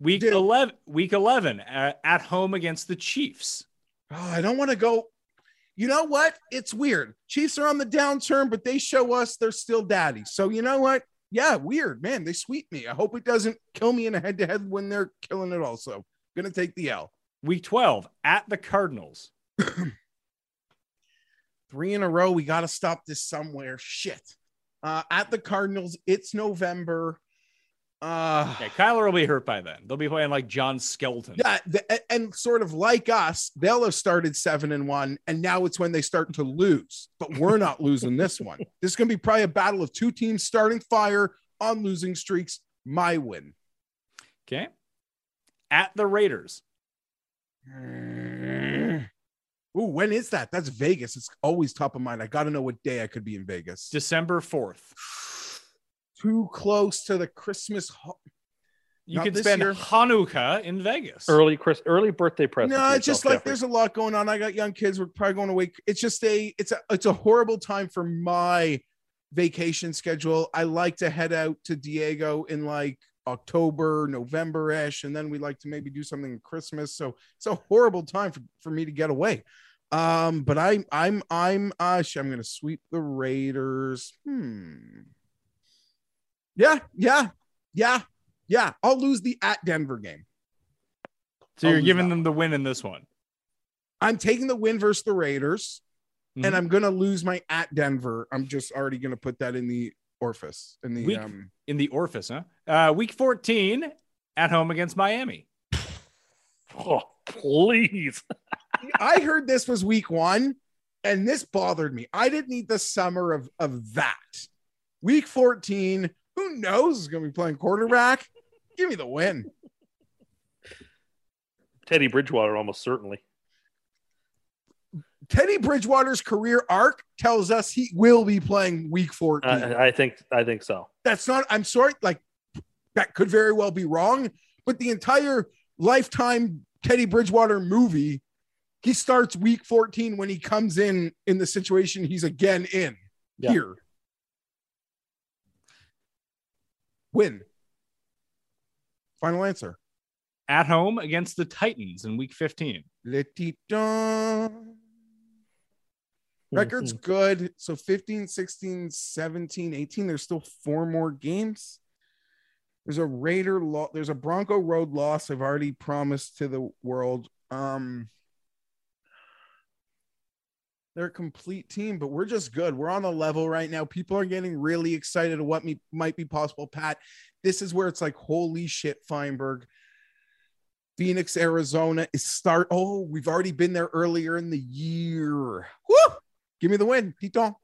[SPEAKER 3] Week
[SPEAKER 4] Dude.
[SPEAKER 3] 11 week 11 uh, at home against the Chiefs.
[SPEAKER 4] Oh, I don't want to go. You know what? It's weird. Chiefs are on the downturn, but they show us they're still daddy. So you know what? Yeah, weird, man. They sweep me. I hope it doesn't kill me in a head to head when they're killing it. Also, gonna take the L.
[SPEAKER 3] Week 12 at the Cardinals.
[SPEAKER 4] three in a row. We got to stop this somewhere. Shit. Uh, at the Cardinals, it's November. Uh,
[SPEAKER 3] Okay, Kyler will be hurt by then. They'll be playing like John Skelton.
[SPEAKER 4] yeah, the, and sort of like us, they'll have started seven and one, and now it's when they start to lose. But we're not losing this one. This is going to be probably a battle of two teams starting fire on losing streaks. My win.
[SPEAKER 3] Okay. At the Raiders.
[SPEAKER 4] Ooh, when is that? That's Vegas. It's always top of mind. I got to know what day I could be in Vegas.
[SPEAKER 3] December 4th.
[SPEAKER 4] too close to the Christmas. Ho-
[SPEAKER 3] You
[SPEAKER 4] Not
[SPEAKER 3] could spend
[SPEAKER 4] year.
[SPEAKER 3] Hanukkah in Vegas.
[SPEAKER 6] early Chris, early birthday present.
[SPEAKER 4] No, it's just like
[SPEAKER 6] Jeffrey.
[SPEAKER 4] there's a lot going on. I got young kids. We're probably going to wake. It's just a it's a it's a horrible time for my vacation schedule. I like to head out to Diego in like October, November ish, and then we like to maybe do something Christmas. So it's a horrible time for, for me to get away. Um, but I'm I'm I'm uh sh- I'm gonna sweep the Raiders. Hmm. Yeah, yeah, yeah, yeah. I'll lose the at Denver game.
[SPEAKER 3] so you're
[SPEAKER 4] I'll lose
[SPEAKER 3] giving
[SPEAKER 4] that
[SPEAKER 3] them the win in this one.
[SPEAKER 4] I'm taking the win versus the Raiders,
[SPEAKER 3] Mhm.
[SPEAKER 4] and I'm gonna lose my at Denver. I'm just already gonna put that in the orifice in the
[SPEAKER 3] Week-
[SPEAKER 4] um.
[SPEAKER 3] in the Orifice, huh? Uh, week 14 at home against Miami.
[SPEAKER 6] Oh, please.
[SPEAKER 4] I heard this was week one, and this bothered me. I didn't need the summer of of that. Week 14, who knows? Is gonna be playing quarterback. Give me the win.
[SPEAKER 6] Teddy Bridgewater, almost certainly.
[SPEAKER 4] Teddy Bridgewater's career arc tells us he will be playing week 14.
[SPEAKER 6] Uh, I think. I think so.
[SPEAKER 4] that's not i'm sorry like that could very well be wrong but the entire lifetime teddy bridgewater movie he starts week 14 when he comes in in the situation he's again in
[SPEAKER 6] Yeah.
[SPEAKER 4] here win final answer
[SPEAKER 3] At home against the Titans in week 15.
[SPEAKER 4] Let it. Record's good. So 15, 16, 17, 18. There's still four more games. There's a Raider law. There's a Bronco Road loss. I've already promised to the world. Um, they're a complete team, but we're just good. We're on a level right now. People are getting really excited at what me, might be possible. Pat, this is where it's like, holy shit, Feinberg. Phoenix, Arizona is start. Oh, we've already been there earlier in the year. Woo! Give me the win, Piton.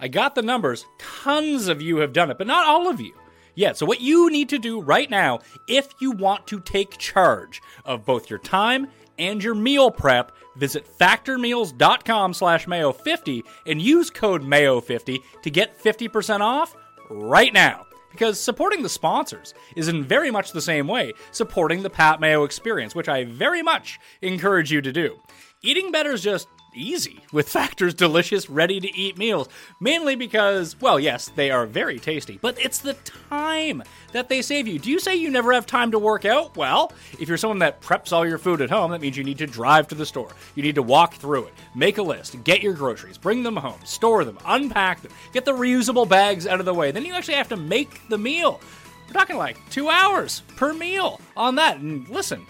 [SPEAKER 3] I got the numbers. Tons of you have done it, but not all of you. Yeah, so what you need to do right now, if you want to take charge of both your time and your meal prep, visit factormeals.com slash mayo50 and use code mayo50 to get 50% off right now. Because supporting the sponsors is in very much the same way supporting the Pat Mayo experience, which I very much encourage you to do. Eating better is just easy with Factor's delicious, ready to eat meals. Mainly because, well, yes, they are very tasty, but it's the time that they save you. Do you say you never have time to work out? Well, if you're someone that preps all your food at home, that means you need to drive to the store. You need to walk through it, make a list, get your groceries, bring them home, store them, unpack them, get the reusable bags out of the way. Then you actually have to make the meal. We're talking like two hours per meal on that. And listen,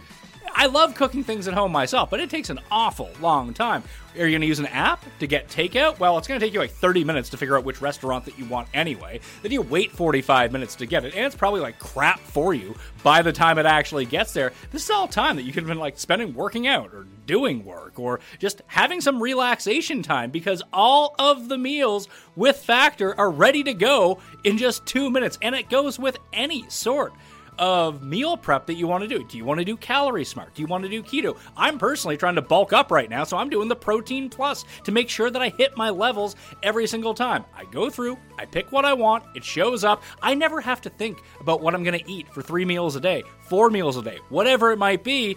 [SPEAKER 3] I love cooking things at home myself, but it takes an awful long time. Are you going to use an app to get takeout? Well, it's going to take you like 30 minutes to figure out which restaurant that you want anyway. Then you wait 45 minutes to get it, and it's probably like crap for you by the time it actually gets there. This is all time that you could have been like spending working out or doing work or just having some relaxation time because all of the meals with Factor are ready to go in just two minutes, and it goes with any sort of meal prep that you want to do. Do you want to do calorie smart? Do you want to do keto? I'm personally trying to bulk up right now, so I'm doing the protein plus to make sure that I hit my levels every single time. I go through, I pick what I want, it shows up. I never have to think about what I'm going to eat for three meals a day, four meals a day, whatever it might be.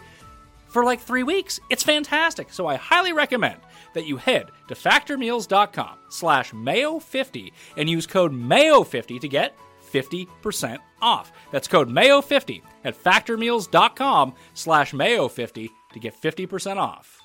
[SPEAKER 3] For like three weeks. It's fantastic. So I highly recommend that you head to factormeals.com slash mayo50 and use code mayo50 to get 50% off. That's code MAYO50 at factormeals.com slash MAYO50 to get 50% off.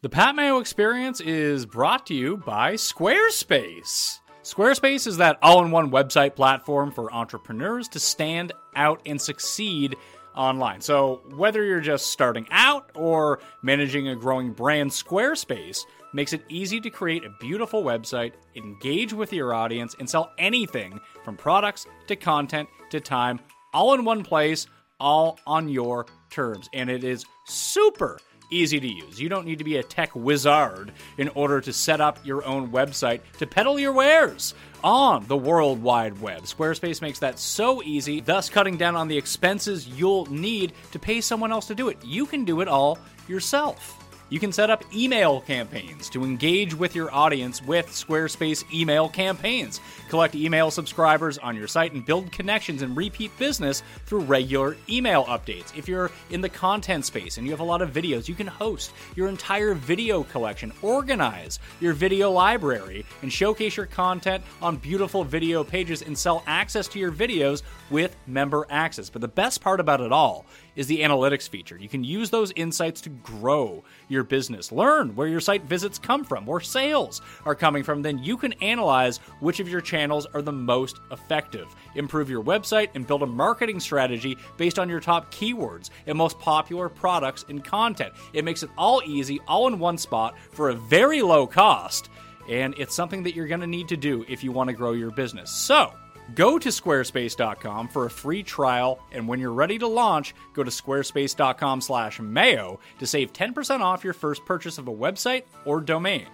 [SPEAKER 3] The Pat Mayo experience is brought to you by Squarespace. Squarespace is that all in one website platform for entrepreneurs to stand out and succeed online. So, whether you're just starting out or managing a growing brand, Squarespace makes it easy to create a beautiful website, engage with your audience, and sell anything from products to content to time, all in one place, all on your terms. And it is super easy to use. You don't need to be a tech wizard in order to set up your own website to peddle your wares on the World Wide Web. Squarespace makes that so easy, thus cutting down on the expenses you'll need to pay someone else to do it. You can do it all yourself. You can set up email campaigns to engage with your audience with Squarespace email campaigns. Collect email subscribers on your site and build connections and repeat business through regular email updates. If you're in the content space and you have a lot of videos, you can host your entire video collection, organize your video library, and showcase your content on beautiful video pages and sell access to your videos with member access. But the best part about it all is the analytics feature. You can use those insights to grow your business, learn where your site visits come from, where sales are coming from. Then you can analyze which of your channels are the most effective, improve your website, and build a marketing strategy based on your top keywords and most popular products and content. It makes it all easy, all in one spot for a very low cost. And it's something that you're going to need to do if you want to grow your business. So, Go to squarespace.com for a free trial, and when you're ready to launch, go to squarespace.com/mayo to save 10% off your first purchase of a website or domain.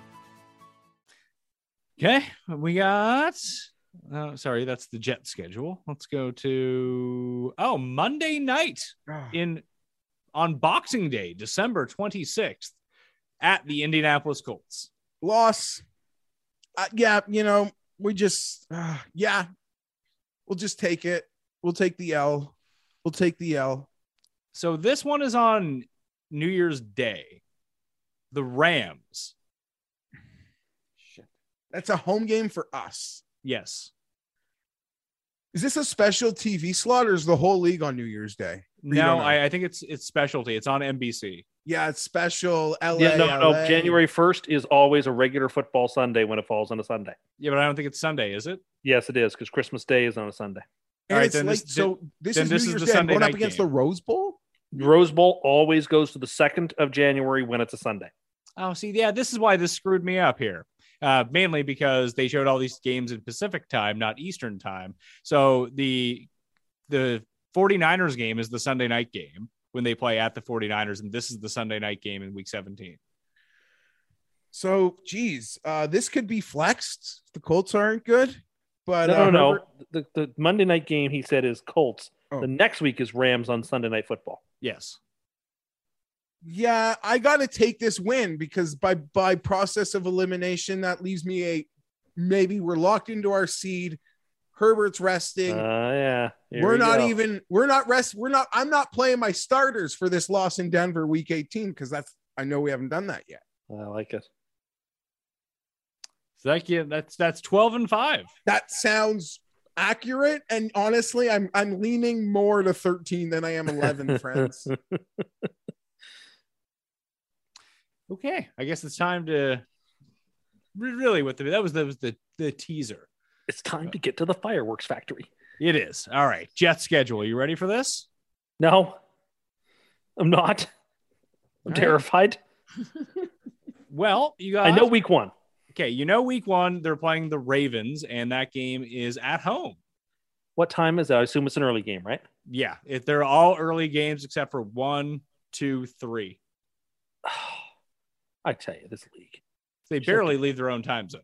[SPEAKER 3] Okay, we got oh, sorry, that's the jet schedule. Let's go to oh, Monday night in on Boxing Day, December 26th at the Indianapolis Colts.
[SPEAKER 4] Loss. Uh, yeah, you know, we just, uh, yeah, we'll just take it. We'll take the L. We'll take the L.
[SPEAKER 3] So this one is on New Year's Day. The Rams.
[SPEAKER 4] Shit. That's a home game for us.
[SPEAKER 3] Yes.
[SPEAKER 4] Is this a special TV slot or is the whole league on New Year's Day? you
[SPEAKER 3] No. I, I think it's it's specialty. It's on NBC.
[SPEAKER 4] Yeah, it's special. LA.
[SPEAKER 6] Yeah, no, no.
[SPEAKER 4] LA.
[SPEAKER 6] January 1st is always a regular football Sunday when it falls on a Sunday.
[SPEAKER 3] Yeah, but I don't think it's Sunday, is it?
[SPEAKER 6] Yes, it is because Christmas Day is on a Sunday.
[SPEAKER 4] And
[SPEAKER 3] All right, then
[SPEAKER 4] like,
[SPEAKER 3] this-
[SPEAKER 4] so this
[SPEAKER 3] then
[SPEAKER 4] is
[SPEAKER 3] this
[SPEAKER 4] New
[SPEAKER 3] is
[SPEAKER 4] Year's
[SPEAKER 3] the
[SPEAKER 4] Day
[SPEAKER 3] Sunday
[SPEAKER 4] going up against
[SPEAKER 3] game.
[SPEAKER 4] the Rose Bowl.
[SPEAKER 6] Rose Bowl always goes to the 2nd of January when it's a Sunday.
[SPEAKER 3] Oh, see, yeah, this is why this screwed me up here. Uh, mainly because they showed all these games in Pacific time, not Eastern time. So the the 49ers game is the Sunday night game when they play at the 49ers, and this is the Sunday night game in week 17.
[SPEAKER 4] So, geez, uh, this could be flexed. if The Colts aren't good, but
[SPEAKER 6] no,
[SPEAKER 4] uh,
[SPEAKER 6] no, no.
[SPEAKER 4] Herbert-
[SPEAKER 6] The, the Monday night game, he said, is Colts.
[SPEAKER 4] Oh.
[SPEAKER 6] The next week is Rams on Sunday Night Football.
[SPEAKER 3] Yes.
[SPEAKER 4] Yeah, I got to take this win because by by process of elimination, that leaves me a maybe we're locked into our seed. Herbert's
[SPEAKER 6] Uh,
[SPEAKER 4] resting.
[SPEAKER 6] yeah. Here
[SPEAKER 4] we're
[SPEAKER 6] we
[SPEAKER 4] not
[SPEAKER 6] go.
[SPEAKER 4] even we're not rest we're not I'm not playing my starters for this loss in Denver week 18 because that's I know we haven't done that yet.
[SPEAKER 6] I like it.
[SPEAKER 3] So that, yeah, that's that's 12 and 5.
[SPEAKER 4] That sounds accurate and honestly I'm I'm leaning more to 13 than I am 11 friends.
[SPEAKER 3] Okay. I guess it's time to really what the that was the was the, the teaser.
[SPEAKER 6] It's time uh, to get to the fireworks factory.
[SPEAKER 3] It is. All right. Jet schedule. You ready for this?
[SPEAKER 6] No, I'm not. I'm
[SPEAKER 3] right.
[SPEAKER 6] terrified.
[SPEAKER 3] Well, you got
[SPEAKER 6] I know week one.
[SPEAKER 3] Okay, you know week 1 they're playing the Ravens and that game is at home.
[SPEAKER 6] What time is that? I assume it's an early game, right?
[SPEAKER 3] Yeah, if they're all early games except for one, two, three.
[SPEAKER 6] I tell you, this league.
[SPEAKER 3] They barely leave their own time zone.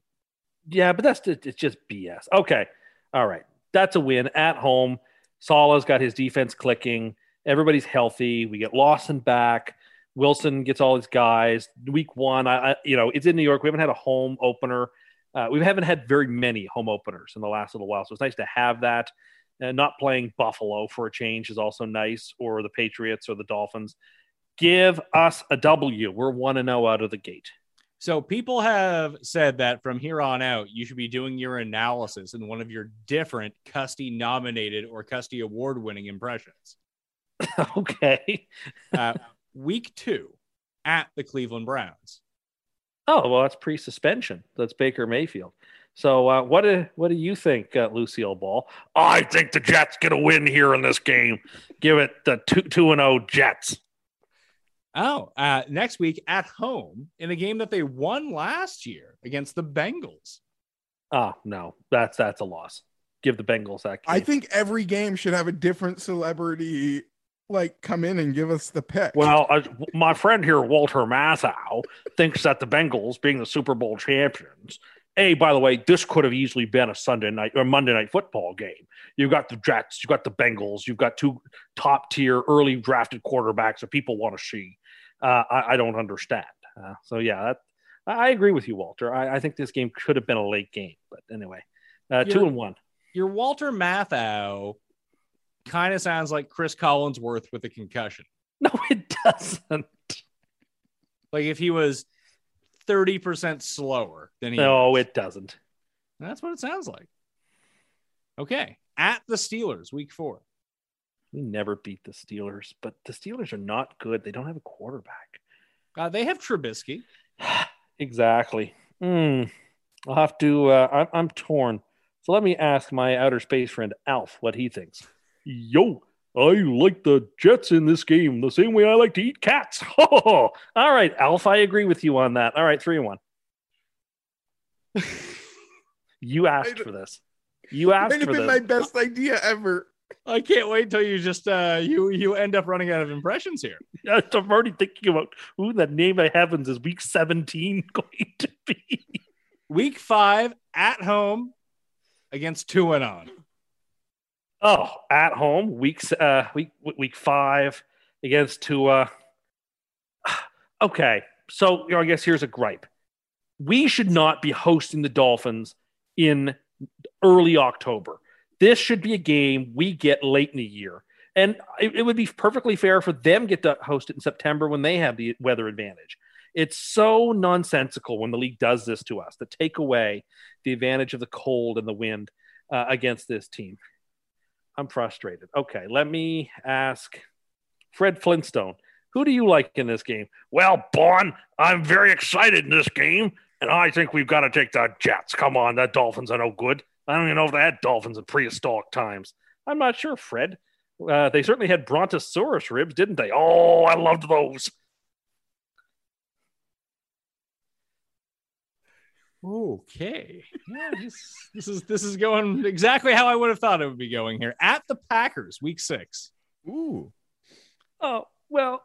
[SPEAKER 6] Yeah, but that's it's just BS. Okay. All right. That's a win at home. Salah's got his defense clicking. Everybody's healthy. We get Lawson back. Wilson gets all his guys. Week one, I, I you know, it's in New York. We haven't had a home opener. Uh, we haven't had very many home openers in the last little while, so it's nice to have that. And not playing Buffalo for a change is also nice, or the Patriots or the Dolphins. Give us a W. We're one and zero out of the gate.
[SPEAKER 3] So people have said that from here on out, you should be doing your analysis in one of your different Custy nominated or Custy award winning impressions.
[SPEAKER 6] okay.
[SPEAKER 3] Uh, week two at the Cleveland Browns.
[SPEAKER 6] Oh well, that's pre-suspension. That's Baker Mayfield. So uh, what do what do you think, uh, Lucille Ball? I think the Jets get a win here in this game. Give it the two two and zero Jets.
[SPEAKER 3] Oh, uh, next week at home in a game that they won last year against the Bengals.
[SPEAKER 6] Oh no, that's that's a loss. Give the Bengals that. Game.
[SPEAKER 4] I think every game should have a different celebrity like come in and give us the pick.
[SPEAKER 6] Well, uh, my friend here, Walter Matthau, thinks that the Bengals, being the Super Bowl champions, a by the way, this could have easily been a Sunday night or Monday night football game. You've got the Jets, you've got the Bengals, you've got two top tier early drafted quarterbacks that people want to see. Uh, I, I don't understand. Uh, so yeah, that, I agree with you, Walter. I, I think this game could have been a late game, but anyway, uh, two and one.
[SPEAKER 3] Your Walter Matthau kind of sounds like Chris Collinsworth with a concussion.
[SPEAKER 6] No, it doesn't.
[SPEAKER 3] Like if he was 30% slower than he
[SPEAKER 6] No,
[SPEAKER 3] is.
[SPEAKER 6] it doesn't.
[SPEAKER 3] That's what it sounds like. Okay. At the Steelers, week four.
[SPEAKER 6] We never beat the Steelers, but the Steelers are not good. They don't have a quarterback.
[SPEAKER 3] Uh, they have Trubisky.
[SPEAKER 6] exactly. Hmm. I'll have to. Uh, I'm, I'm torn. So let me ask my outer space friend Alf what he thinks. Yo, I like the Jets in this game the same way I like to eat cats. All right, Alf. I agree with you on that. All right, three and one. you asked for this. You asked
[SPEAKER 4] Might have been
[SPEAKER 6] this.
[SPEAKER 4] my best idea ever.
[SPEAKER 3] I can't wait until you just uh you you end up running out of impressions here.
[SPEAKER 6] I'm already thinking about who the name of heavens is week 17 going to be.
[SPEAKER 3] Week five at home against two and on.
[SPEAKER 6] Oh, at home, weeks uh week week five against Tua. Okay, so you know, I guess here's a gripe. We should not be hosting the Dolphins in early October. This should be a game we get late in the year. And it, it would be perfectly fair for them get to host it in September when they have the weather advantage. It's so nonsensical when the league does this to us to take away the advantage of the cold and the wind uh, against this team. I'm frustrated. Okay, let me ask Fred Flintstone. Who do you like in this game? Well, Bon, I'm very excited in this game, and I think we've got to take the Jets. Come on, the Dolphins are no good. I don't even know if they had Dolphins in prehistoric times. I'm not sure, Fred. Uh, they certainly had Brontosaurus ribs, didn't they? Oh, I loved those.
[SPEAKER 3] Okay. Yeah, this, this is this is going exactly how I would have thought it would be going here. At the Packers, week six.
[SPEAKER 4] Ooh.
[SPEAKER 6] Oh, well,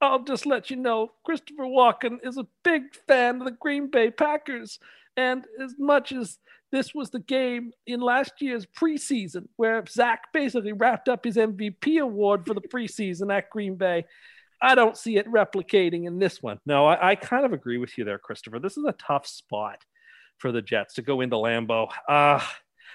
[SPEAKER 6] I'll just let you know Christopher Walken is a big fan of the Green Bay Packers. And as much as this was the game in last year's preseason where Zach basically wrapped up his MVP award for the preseason at Green Bay, I don't see it replicating in this one. No, I, I kind of agree with you there, Christopher. This is a tough spot for the Jets to go into Lambeau. Uh,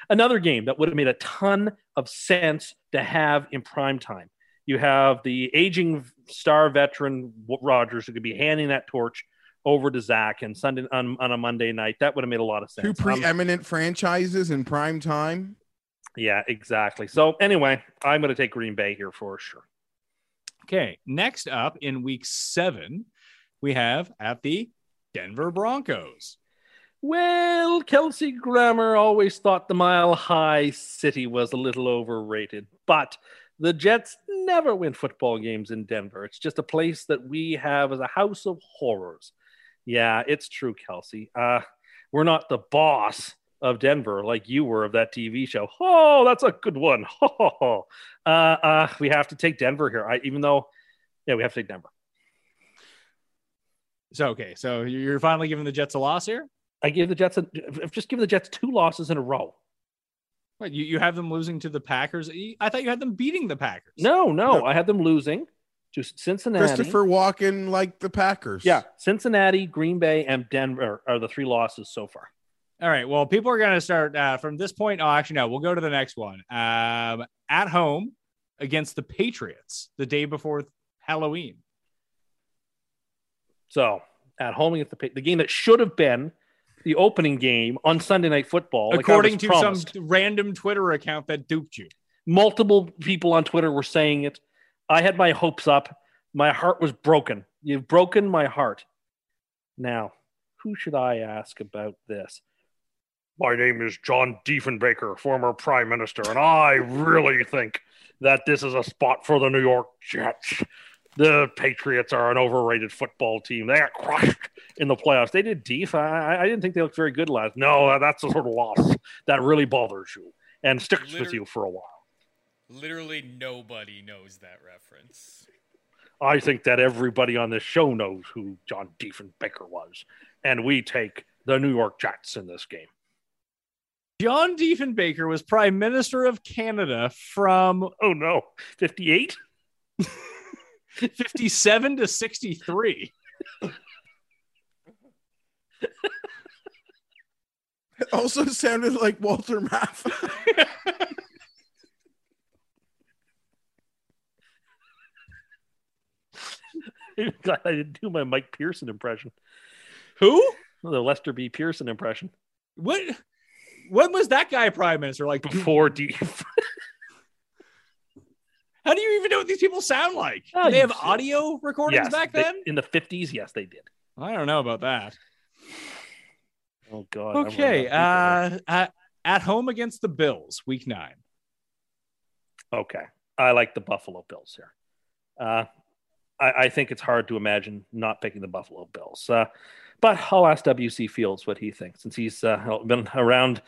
[SPEAKER 6] another game that would have made a ton of sense to have in prime time. You have the aging star veteran Rodgers who could be handing that torch over to Zach and Sunday on, on a Monday night. That would have made a lot of sense.
[SPEAKER 4] Two
[SPEAKER 6] Um,
[SPEAKER 4] preeminent franchises in prime time.
[SPEAKER 6] yeah, exactly. So anyway, I'm going to take Green Bay here for sure.
[SPEAKER 3] Okay. Next up in week seven, we have at the Denver Broncos.
[SPEAKER 6] Well, Kelsey Grammer always thought the Mile High City was a little overrated, but the Jets never win football games in Denver. It's just a place that we have as a house of horrors. Yeah, it's true, Kelsey. Uh, we're not the boss of Denver like you were of that TV show. Oh, that's a good one. uh, uh, we have to take Denver here. I, even though, yeah, we have to take Denver.
[SPEAKER 3] So okay, so you're finally giving the Jets a loss here.
[SPEAKER 6] I give the Jets, a, I've just given the Jets two losses in a row.
[SPEAKER 3] What, you, you have them losing to the Packers. I thought you had them beating the Packers.
[SPEAKER 6] No, no,
[SPEAKER 4] No.
[SPEAKER 6] I had them losing to Cincinnati.
[SPEAKER 4] Christopher Walken like the Packers.
[SPEAKER 6] Yeah, Cincinnati, Green Bay, and Denver are the three losses so far.
[SPEAKER 3] All right. Well, people are going to start uh, from this point. Oh, actually, no. We'll go to the next one. Um, at home against the Patriots the day before Halloween.
[SPEAKER 6] So at home against the the game that should have been the opening game on Sunday Night Football,
[SPEAKER 3] According
[SPEAKER 6] was
[SPEAKER 3] to
[SPEAKER 6] promised.
[SPEAKER 3] some random Twitter account that duped you.
[SPEAKER 6] multiple people on Twitter were saying it. I had my hopes up. My heart was broken. You've broken my heart. Now, who should I ask about this? My name is John Diefenbaker, former prime minister, and I really think that this is a spot for the New York Jets. The Patriots are an overrated football team. They got crushed in the playoffs. They did deep. I, I didn't think they looked very good last. No, that's the sort of loss that really bothers you and sticks with you for a while.
[SPEAKER 7] Literally nobody knows that reference.
[SPEAKER 6] I think that everybody on this show knows who John Diefenbaker was, and we take the New York Jets in this game.
[SPEAKER 3] John Diefenbaker was Prime Minister of Canada from
[SPEAKER 6] Oh no, fifty-eight.
[SPEAKER 3] 57 to 63.
[SPEAKER 4] It also sounded like Walter Maff.
[SPEAKER 6] Glad I didn't do my Mike Pearson impression,
[SPEAKER 3] Who?
[SPEAKER 6] the Lester B. Pearson impression
[SPEAKER 3] What? When was that guy Prime Minister? Like,
[SPEAKER 6] before Dief.
[SPEAKER 3] how do you even know what these people sound like?
[SPEAKER 6] Oh,
[SPEAKER 3] Do they have audio recordings
[SPEAKER 6] yes,
[SPEAKER 3] back
[SPEAKER 6] they-
[SPEAKER 3] then?
[SPEAKER 6] in the fifties. Yes, they did.
[SPEAKER 3] I don't know about that.
[SPEAKER 6] Oh God.
[SPEAKER 3] Okay.
[SPEAKER 6] running out of
[SPEAKER 3] Uh, at, at home against the Bills, week nine.
[SPEAKER 6] okay. I like the Buffalo Bills here. Uh, I, I think it's hard to imagine not picking the Buffalo Bills. Uh, but I'll ask WC Fields what he thinks since he's uh, been around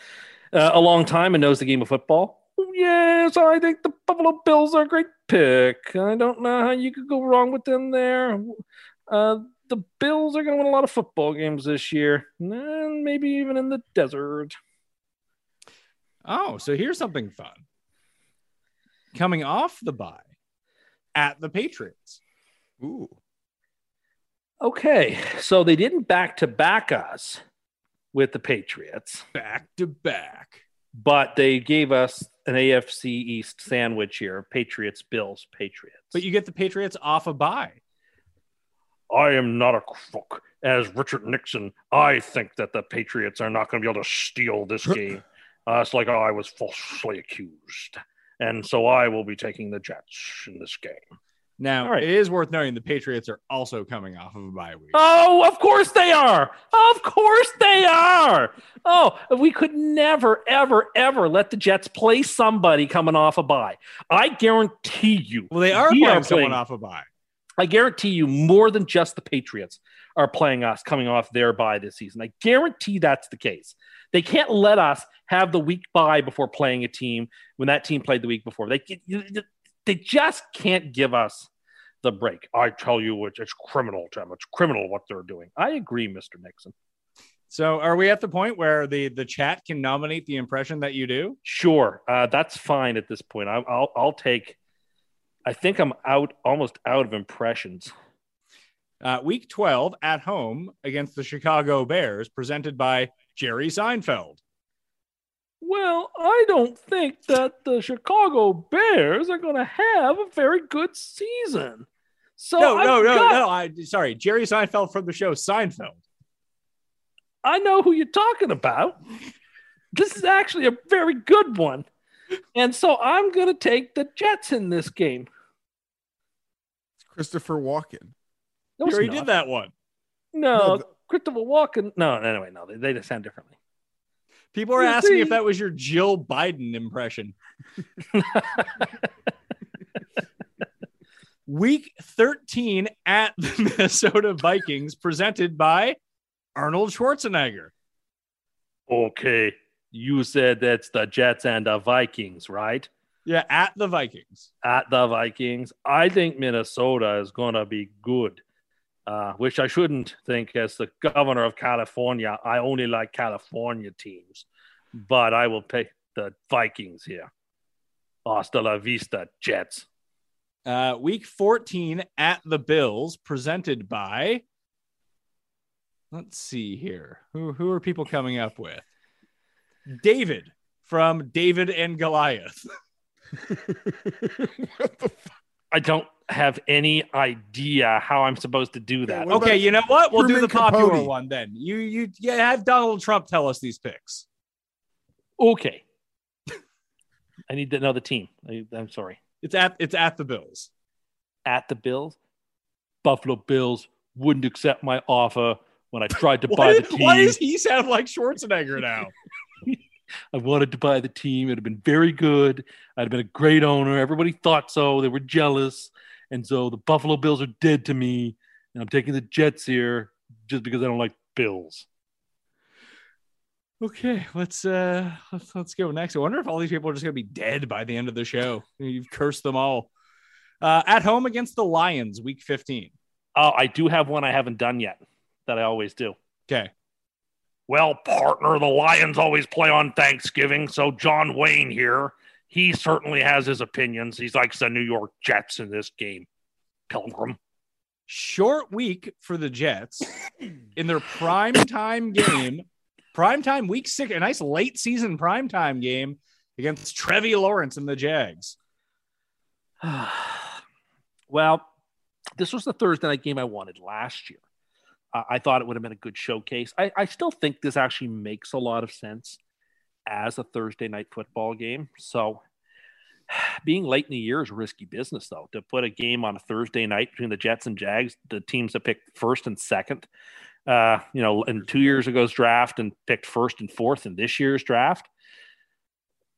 [SPEAKER 6] uh, a long time and knows the game of football. Yes, I think the Buffalo Bills are a great pick. I don't know how you could go wrong with them there. Uh, the Bills are going to win a lot of football games this year, and maybe even in the desert.
[SPEAKER 3] Oh, so here's something fun. Coming off the bye at the Patriots.
[SPEAKER 4] Ooh.
[SPEAKER 6] Okay, so they didn't back to back us with the Patriots,
[SPEAKER 3] Back to back.
[SPEAKER 6] but they gave us an AFC East sandwich here Patriots, Bills, Patriots.
[SPEAKER 3] But you get the Patriots off a bye.
[SPEAKER 6] I am not a crook. As Richard Nixon, I think that the Patriots are not going to be able to steal this game. Uh, it's like I was falsely accused. And so I will be taking the Jets in this game.
[SPEAKER 3] Now,
[SPEAKER 6] right.
[SPEAKER 3] it is worth noting the Patriots are also coming off of a bye week.
[SPEAKER 6] Oh, of course they are. Of course they are. Oh, we could never, ever, ever let the Jets play somebody coming off a bye. I guarantee you.
[SPEAKER 3] Well, they are
[SPEAKER 6] we
[SPEAKER 3] playing
[SPEAKER 6] are
[SPEAKER 3] someone
[SPEAKER 6] playing-
[SPEAKER 3] off a bye.
[SPEAKER 6] I guarantee you more than just the Patriots are playing us coming off their bye this season. I guarantee that's the case. They can't let us have the week bye before playing a team when that team played the week before. They they just can't give us the break. I tell you, it's, it's criminal. It's criminal what they're doing. I agree, Mr. Nixon.
[SPEAKER 3] So, are we at the point where the the chat can nominate the impression that you do?
[SPEAKER 6] Sure, uh, that's fine at this point. I'll, I'll I'll take. I think I'm out, almost out of impressions.
[SPEAKER 3] Uh, week 12 at home against the Chicago Bears, presented by Jerry Seinfeld.
[SPEAKER 6] Well, I don't think that the Chicago Bears are going to have a very good season. So
[SPEAKER 3] no,
[SPEAKER 6] I've
[SPEAKER 3] no, no,
[SPEAKER 6] got-
[SPEAKER 3] no. I sorry, Jerry Seinfeld from the show Seinfeld.
[SPEAKER 6] I know who you're talking about. This is actually a very good one. And so I'm going to take the Jets in this game.
[SPEAKER 4] It's Christopher Walken.
[SPEAKER 6] No,
[SPEAKER 3] He
[SPEAKER 6] it's
[SPEAKER 3] already
[SPEAKER 6] not.
[SPEAKER 3] did that one.
[SPEAKER 6] No,
[SPEAKER 4] No, the-
[SPEAKER 6] Christopher Walken. No, anyway, no, they, they just sound differently.
[SPEAKER 3] People are asking
[SPEAKER 6] see-
[SPEAKER 3] if that was your Jill Biden impression. Week 13 at the Minnesota Vikings, presented by Arnold Schwarzenegger.
[SPEAKER 6] Okay, you said that's the Jets and the Vikings, right?
[SPEAKER 3] Yeah, at the Vikings.
[SPEAKER 6] At the Vikings. I think Minnesota is going to be good, uh, which I shouldn't think as the governor of California. I only like California teams, but I will pick the Vikings here. Hasta la vista, Jets.
[SPEAKER 3] Uh, week 14 at the Bills, presented by. Let's see here. Who, who are people coming up with? David from David and Goliath.
[SPEAKER 4] what the fuck?
[SPEAKER 6] I don't have any idea how I'm supposed to do that.
[SPEAKER 4] What
[SPEAKER 3] Okay, you know what? We'll do the popular
[SPEAKER 4] Capote?
[SPEAKER 3] one then. You you yeah, have Donald Trump tell us these picks.
[SPEAKER 6] Okay. I need to know the team. I, I'm sorry.
[SPEAKER 3] It's at it's at the Bills.
[SPEAKER 6] At the Bills, Buffalo Bills wouldn't accept my offer when I tried to
[SPEAKER 3] Why,
[SPEAKER 6] buy the team.
[SPEAKER 3] why does he sound like Schwarzenegger now?
[SPEAKER 6] I wanted to buy the team. It'd have been very good. I'd have been a great owner. Everybody thought so. They were jealous. And so the Buffalo Bills are dead to me. And I'm taking the Jets here just because I don't like Bills.
[SPEAKER 3] okay, let's uh let's let's go next. I wonder if all these people are just gonna be dead by the end of the show. You've cursed them all. Uh, at home against the Lions, week 15.
[SPEAKER 6] Oh, I do have one I haven't done yet that I always do.
[SPEAKER 3] Okay.
[SPEAKER 6] Well, partner, the Lions always play on Thanksgiving. So John Wayne here, he certainly has his opinions. He likes the New York Jets in this game. Pilgrim.
[SPEAKER 3] Short week for the Jets in their prime time game. Prime time week six, a nice late season prime time game against Trevor Lawrence and the Jags.
[SPEAKER 6] well, this was the Thursday night game I wanted last year. Uh, I thought it would have been a good showcase. I, I still think this actually makes a lot of sense as a Thursday night football game. So, being late in the year is risky business, though. To put a game on a Thursday night between the Jets and Jags, the teams that picked first and second, uh, you know, in two years ago's draft and picked first and fourth in this year's draft.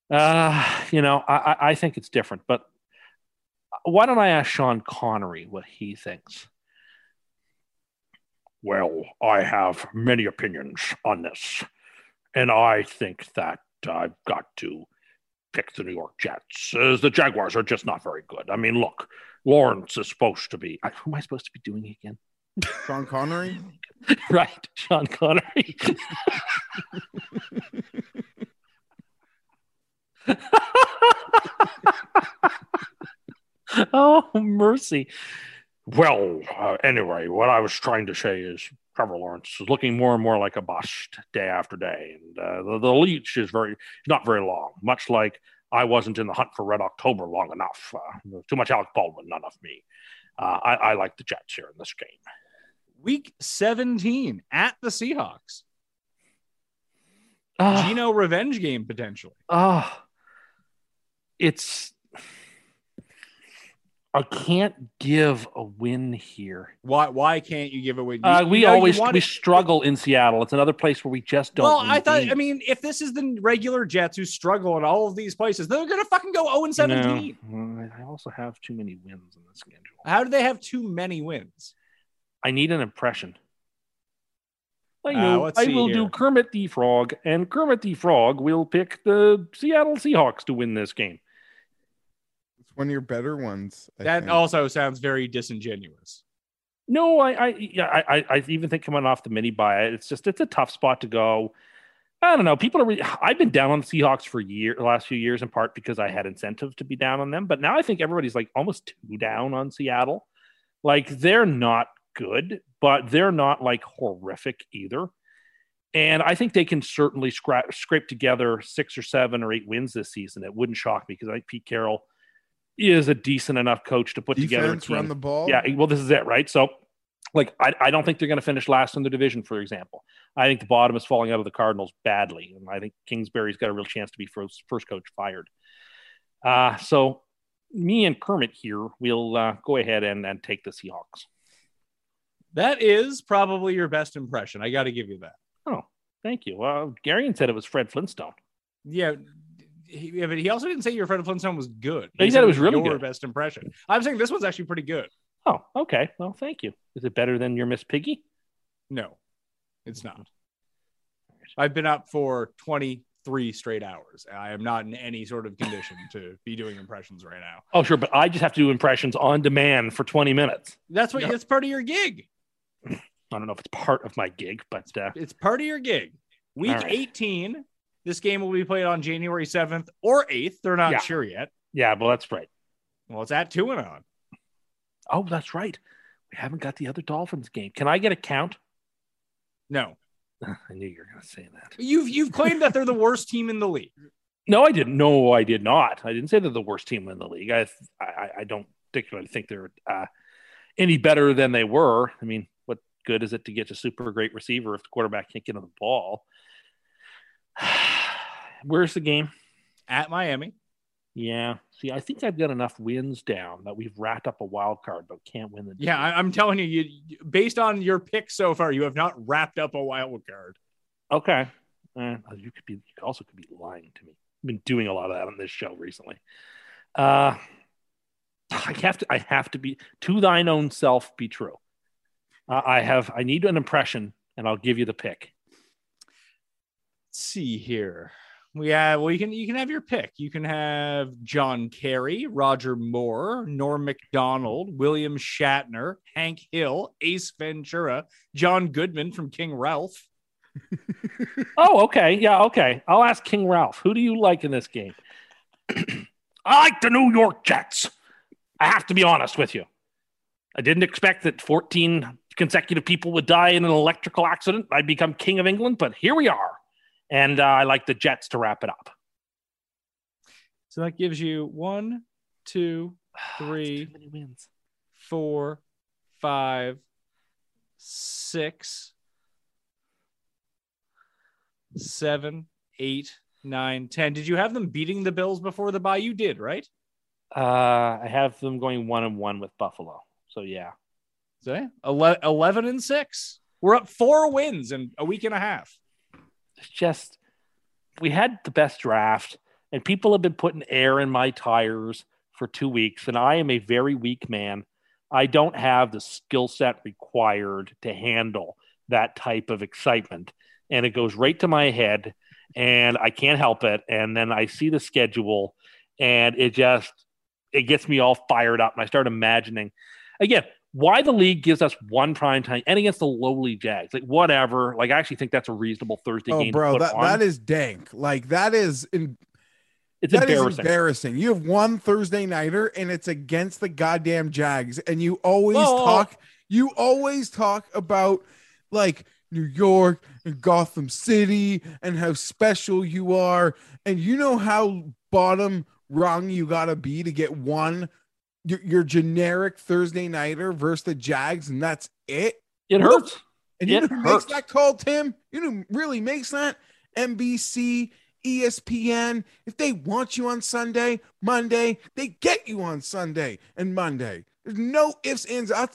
[SPEAKER 6] Uh, you know, I, I- I think it's different, but why don't I ask Sean Connery what he thinks? Well, I have many opinions on this, and I think that I've got to pick the New York Jets. As the Jaguars are just not very good. I mean, look, Lawrence is supposed to be. I- Who am I supposed to be doing again?
[SPEAKER 4] Sean Connery?
[SPEAKER 6] right, Sean Connery. oh, mercy. Well, uh, anyway, what I was trying to say is Trevor Lawrence is looking more and more like a bust day after day, and uh, the, the leash is very not very long. Much like I wasn't in the hunt for Red October long enough. Uh, too much Alec Baldwin, none of me. Uh, I, I like the Jets here in this game.
[SPEAKER 3] Week 17 at the Seahawks.
[SPEAKER 6] Ah.
[SPEAKER 3] Gino revenge game potentially.
[SPEAKER 6] Ah, it's I can't give a win here.
[SPEAKER 3] Why? Why can't you give away?
[SPEAKER 6] Uh, we
[SPEAKER 3] you know,
[SPEAKER 6] always we struggle in Seattle. It's another place where we just don't.
[SPEAKER 3] Well, I thought.
[SPEAKER 6] games.
[SPEAKER 3] I mean, if this is the regular Jets who struggle in all of these places, they're gonna fucking go zero and seventeen.
[SPEAKER 6] No, I also have too many wins in the schedule.
[SPEAKER 3] How do they have too many wins?
[SPEAKER 6] I need an impression. I
[SPEAKER 3] Uh,
[SPEAKER 6] know.
[SPEAKER 3] let's
[SPEAKER 6] I will
[SPEAKER 3] here.
[SPEAKER 6] do Kermit the Frog, and Kermit the Frog will pick the Seattle Seahawks to win this game.
[SPEAKER 4] It's one of your better ones. I
[SPEAKER 3] that
[SPEAKER 4] think.
[SPEAKER 3] also sounds very disingenuous.
[SPEAKER 6] No, I, I, yeah, I, I- I even think coming off the mini bye, it's just it's a tough spot to go. I don't know. People are. Really, I've been down on the Seahawks for year, the last few years, in part because I had incentive to be down on them. But now I think everybody's like almost too down on Seattle. Like they're not good, but they're not like horrific either. And I think they can certainly scrap, scrape together six or seven or eight wins this season. It wouldn't shock me because I think Pete Carroll is a decent enough coach to put together a
[SPEAKER 4] defense
[SPEAKER 6] team.
[SPEAKER 4] run the ball.
[SPEAKER 6] Yeah, well, this is it, right? So, like, I, I don't think they're going to finish last in the division, for example. I think the bottom is falling out of the Cardinals badly, and I think Kingsbury's got a real chance to be first, first coach fired. Uh, so, me and Kermit here we'll uh, go ahead and, and take the Seahawks.
[SPEAKER 3] That is probably your best impression. I got to give you that.
[SPEAKER 6] Oh, thank you. Well, Garion said it was Fred Flintstone.
[SPEAKER 3] Yeah. He, yeah, but he also didn't say your Fred Flintstone was good.
[SPEAKER 6] He said it was really
[SPEAKER 3] your
[SPEAKER 6] good.
[SPEAKER 3] best impression. I'm saying this one's actually pretty good.
[SPEAKER 6] Oh, okay. Well, thank you. Is it better than your Miss Piggy?
[SPEAKER 3] No, it's not. I've been up for 23 straight hours. I am not in any sort of condition to be doing impressions right now.
[SPEAKER 6] Oh, sure, but I just have to do impressions on demand for 20 minutes.
[SPEAKER 3] That's what
[SPEAKER 6] Yeah.
[SPEAKER 3] that's part of your gig.
[SPEAKER 6] I don't know if it's part of my gig, but uh,
[SPEAKER 3] It's part of your gig. Week
[SPEAKER 6] right.
[SPEAKER 3] 18, this game will be played on January 7th or 8th. They're not
[SPEAKER 6] Yeah.
[SPEAKER 3] sure yet.
[SPEAKER 6] yeah, well, that's right.
[SPEAKER 3] Well, it's at two and on.
[SPEAKER 6] Oh, that's right. We haven't got the other Dolphins game. Can I get a count?
[SPEAKER 3] No,
[SPEAKER 6] I knew you were going to say that.
[SPEAKER 3] you've you've claimed that they're the worst team in the league.
[SPEAKER 6] No, I didn't. No, I did not. I didn't say they're the worst team in the league. I I, I don't particularly think they're uh, any better than they were. I mean, what good is it to get a super great receiver if the quarterback can't get on the ball? Where's the game?
[SPEAKER 3] At Miami,
[SPEAKER 6] Yeah. See, I think I've got enough wins down that we've racked up a wild card, but can't win the.
[SPEAKER 3] yeah, I, I'm telling you, you, you- based on your pick so far, you have not wrapped up a wild card.
[SPEAKER 6] Okay. Uh, you could be. You also could be lying to me. I've been doing a lot of that on this show recently. Uh, I have to. I have to be to thine own self. Be true. Uh, I have. I need an impression, and I'll give you the pick.
[SPEAKER 3] Let's see here. We have well, you can you can have your pick. You can have John Kerry, Roger Moore, Norm Macdonald, William Shatner, Hank Hill, Ace Ventura, John Goodman from King Ralph.
[SPEAKER 6] Oh, okay. Yeah, okay. I'll ask King Ralph. Who do you like in this game? I like the New York Jets. I have to be honest with you. I didn't expect that 14 consecutive people would die in an electrical accident. I'd become king of England, but here we are. And uh, I like the Jets to wrap it up.
[SPEAKER 3] So that gives you one, two, three,
[SPEAKER 6] Too many wins.
[SPEAKER 3] four, five, six, seven, eight, nine, ten. Did you have them beating the Bills before the bye? You did, right?
[SPEAKER 6] Uh, I have them going one and one with Buffalo. So yeah.
[SPEAKER 3] So, ele- 11 and six. We're up four wins in a week and a half.
[SPEAKER 6] It's just we had the best draft and people have been putting air in my tires for two weeks and i am a very weak man. I don't have the skill set required to handle that type of excitement and it goes right to my head and i can't help it and then i see the schedule and it just it gets me all fired up and i start imagining again why the league gives us one prime time and against the lowly Jags, like whatever. Like I actually think that's a reasonable Thursday
[SPEAKER 4] Oh,
[SPEAKER 6] game. to
[SPEAKER 4] bro, that,
[SPEAKER 6] on.
[SPEAKER 4] that is dank. Like that is in,
[SPEAKER 6] it's
[SPEAKER 4] that is
[SPEAKER 6] embarrassing.
[SPEAKER 4] embarrassing. You have one Thursday nighter and it's against the goddamn Jags, and you always
[SPEAKER 6] Whoa.
[SPEAKER 4] talk. You always talk about like New York and Gotham City and how special you are, and you know how bottom rung you gotta be to get one. Your, your generic Thursday nighter versus the Jags, and that's it.
[SPEAKER 6] it hurts.
[SPEAKER 4] And you
[SPEAKER 6] It
[SPEAKER 4] know who makes that call, Tim? You know who really makes that? NBC, ESPN, if they want you on Sunday, Monday, they get you on Sunday and Monday. There's no ifs, ands, uh,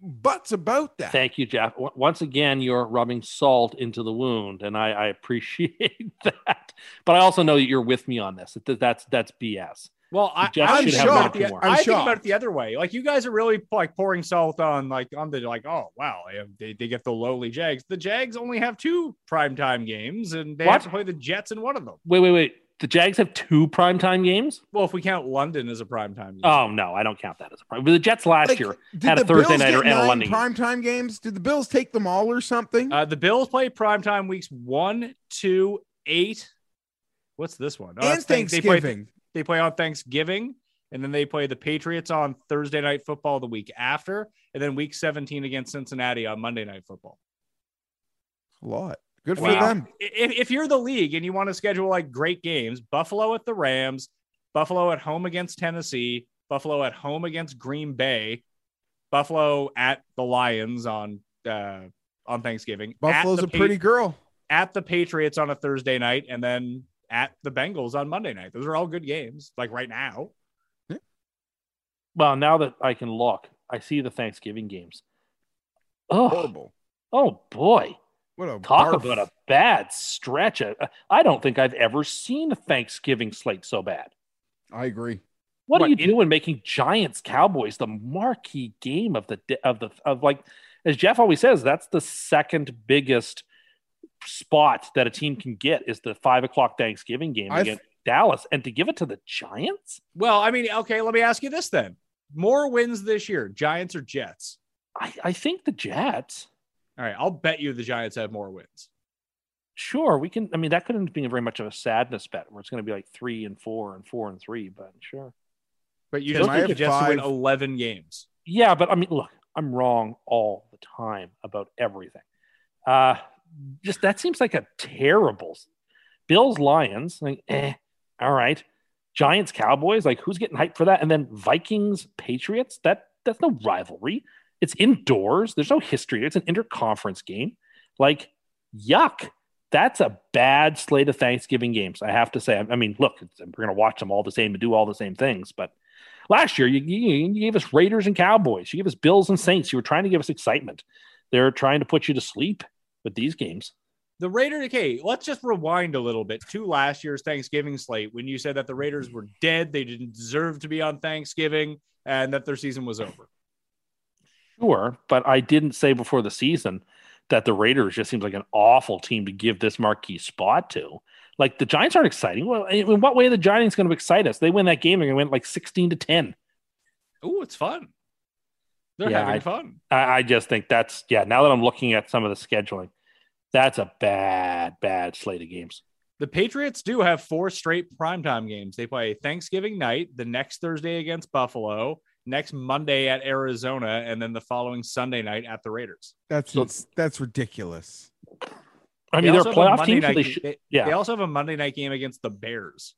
[SPEAKER 4] buts about that.
[SPEAKER 6] Thank you, Jeff. Once again, you're rubbing salt into the wound, and I, I appreciate that. But I also know that you're with me on this. That that's that's BS.
[SPEAKER 3] Well, I,
[SPEAKER 6] Jeff
[SPEAKER 3] I
[SPEAKER 4] should
[SPEAKER 3] think
[SPEAKER 4] have
[SPEAKER 3] about
[SPEAKER 4] much
[SPEAKER 3] the- I
[SPEAKER 4] I'm
[SPEAKER 3] think about it the other way. Like you guys are really like pouring salt on like on the like, oh wow, they, they, they get the lowly Jags. The Jags only have two primetime games, and they
[SPEAKER 6] What?
[SPEAKER 3] have to play the Jets in one of them.
[SPEAKER 6] Wait, wait, wait. The Jags have two primetime games.
[SPEAKER 3] Well, if we count London as a primetime game.
[SPEAKER 6] Oh no, I don't count that as a prime. But the Jets last
[SPEAKER 4] Like,
[SPEAKER 6] year had a Thursday
[SPEAKER 4] Bills
[SPEAKER 6] nighter
[SPEAKER 4] get
[SPEAKER 6] and a
[SPEAKER 4] nine
[SPEAKER 6] London game.
[SPEAKER 4] primetime games? Did the Bills take them all or something?
[SPEAKER 3] Uh, the Bills play primetime weeks one, two, eight. What's this one? Oh,
[SPEAKER 4] and
[SPEAKER 3] that's thank- They play,
[SPEAKER 4] Thanksgiving.
[SPEAKER 3] They play on Thanksgiving, and then they play the Patriots on Thursday night football the week after, and then week 17 against Cincinnati on Monday night football.
[SPEAKER 4] A lot. Good for
[SPEAKER 3] Wow.
[SPEAKER 4] them.
[SPEAKER 3] If, if you're the league and you want to schedule like great games, Buffalo at the Rams, Buffalo at home against Tennessee, Buffalo at home against Green Bay, Buffalo at the Lions on uh, on Thanksgiving.
[SPEAKER 4] Buffalo's a pretty girl.
[SPEAKER 3] at the Patriots on a Thursday night, and then at the Bengals on Monday night. Those are all good games. Like right now,
[SPEAKER 6] Well, now that I can look, I see the Thanksgiving games. Oh,
[SPEAKER 4] Horrible.
[SPEAKER 6] oh boy.
[SPEAKER 4] What a
[SPEAKER 6] Talk
[SPEAKER 4] barf.
[SPEAKER 6] about a bad stretch. I- I don't think I've ever seen a Thanksgiving slate so bad.
[SPEAKER 4] I agree.
[SPEAKER 6] What,
[SPEAKER 3] What,
[SPEAKER 6] are you
[SPEAKER 3] in-
[SPEAKER 6] doing making Giants Cowboys the marquee game of the di- of the of like as Jeff always says, that's the second biggest spot that a team can get is the five o'clock Thanksgiving game
[SPEAKER 4] I've-
[SPEAKER 6] against Dallas, and to give it to the Giants,
[SPEAKER 3] well, I mean, okay, let me ask you this then: more wins this year, Giants or Jets?
[SPEAKER 6] I, I think the Jets.
[SPEAKER 3] All right, I'll bet you the Giants have more wins.
[SPEAKER 6] Sure, we can. I mean, that couldn't be very much of a sadness bet where it's going to be like three and four and four and three, but sure.
[SPEAKER 3] But you just picked the
[SPEAKER 4] have
[SPEAKER 3] Jets win 11 games.
[SPEAKER 6] Yeah, but I mean, look, I'm wrong all the time about everything. Uh, just that seems like a terrible Bills Lions, like, eh, all right. Giants Cowboys, like who's getting hyped for that? And then Vikings Patriots, that that's no rivalry. It's indoors. There's no history. It's an interconference game. Like, yuck. That's a bad slate of Thanksgiving games. I have to say. I mean, look, we're to watch them all the same and do all the same things, but last year you, you, you gave us Raiders and Cowboys. You gave us Bills and Saints. You were trying to give us excitement. They're trying to put you to sleep with these games.
[SPEAKER 3] The Raiders, okay, let's just rewind a little bit to last year's Thanksgiving slate when you said that the Raiders were dead, they didn't deserve to be on Thanksgiving, and that their season was over.
[SPEAKER 6] Sure, but I didn't say before the season that the Raiders just seems like an awful team to give this marquee spot to. Like the Giants aren't exciting. Well, in what way are the Giants going to excite us? They win that game, and to win like sixteen to ten.
[SPEAKER 3] Oh, it's fun. They're
[SPEAKER 6] Yeah,
[SPEAKER 3] having
[SPEAKER 6] I-
[SPEAKER 3] fun.
[SPEAKER 6] I, I just think that's yeah. Now that I'm looking at some of the scheduling, that's a bad, bad slate of games.
[SPEAKER 3] The Patriots do have four straight primetime games. They play Thanksgiving night, the next Thursday against Buffalo, next Monday at Arizona, and then the following Sunday night at the Raiders.
[SPEAKER 4] That's
[SPEAKER 6] So-
[SPEAKER 4] that's ridiculous.
[SPEAKER 6] I mean, they're a
[SPEAKER 3] also have a
[SPEAKER 6] playoff
[SPEAKER 3] Monday
[SPEAKER 6] team. So
[SPEAKER 3] night
[SPEAKER 6] they
[SPEAKER 3] ga-
[SPEAKER 6] should,
[SPEAKER 3] they-
[SPEAKER 6] yeah.
[SPEAKER 3] They also have a Monday night game against the Bears.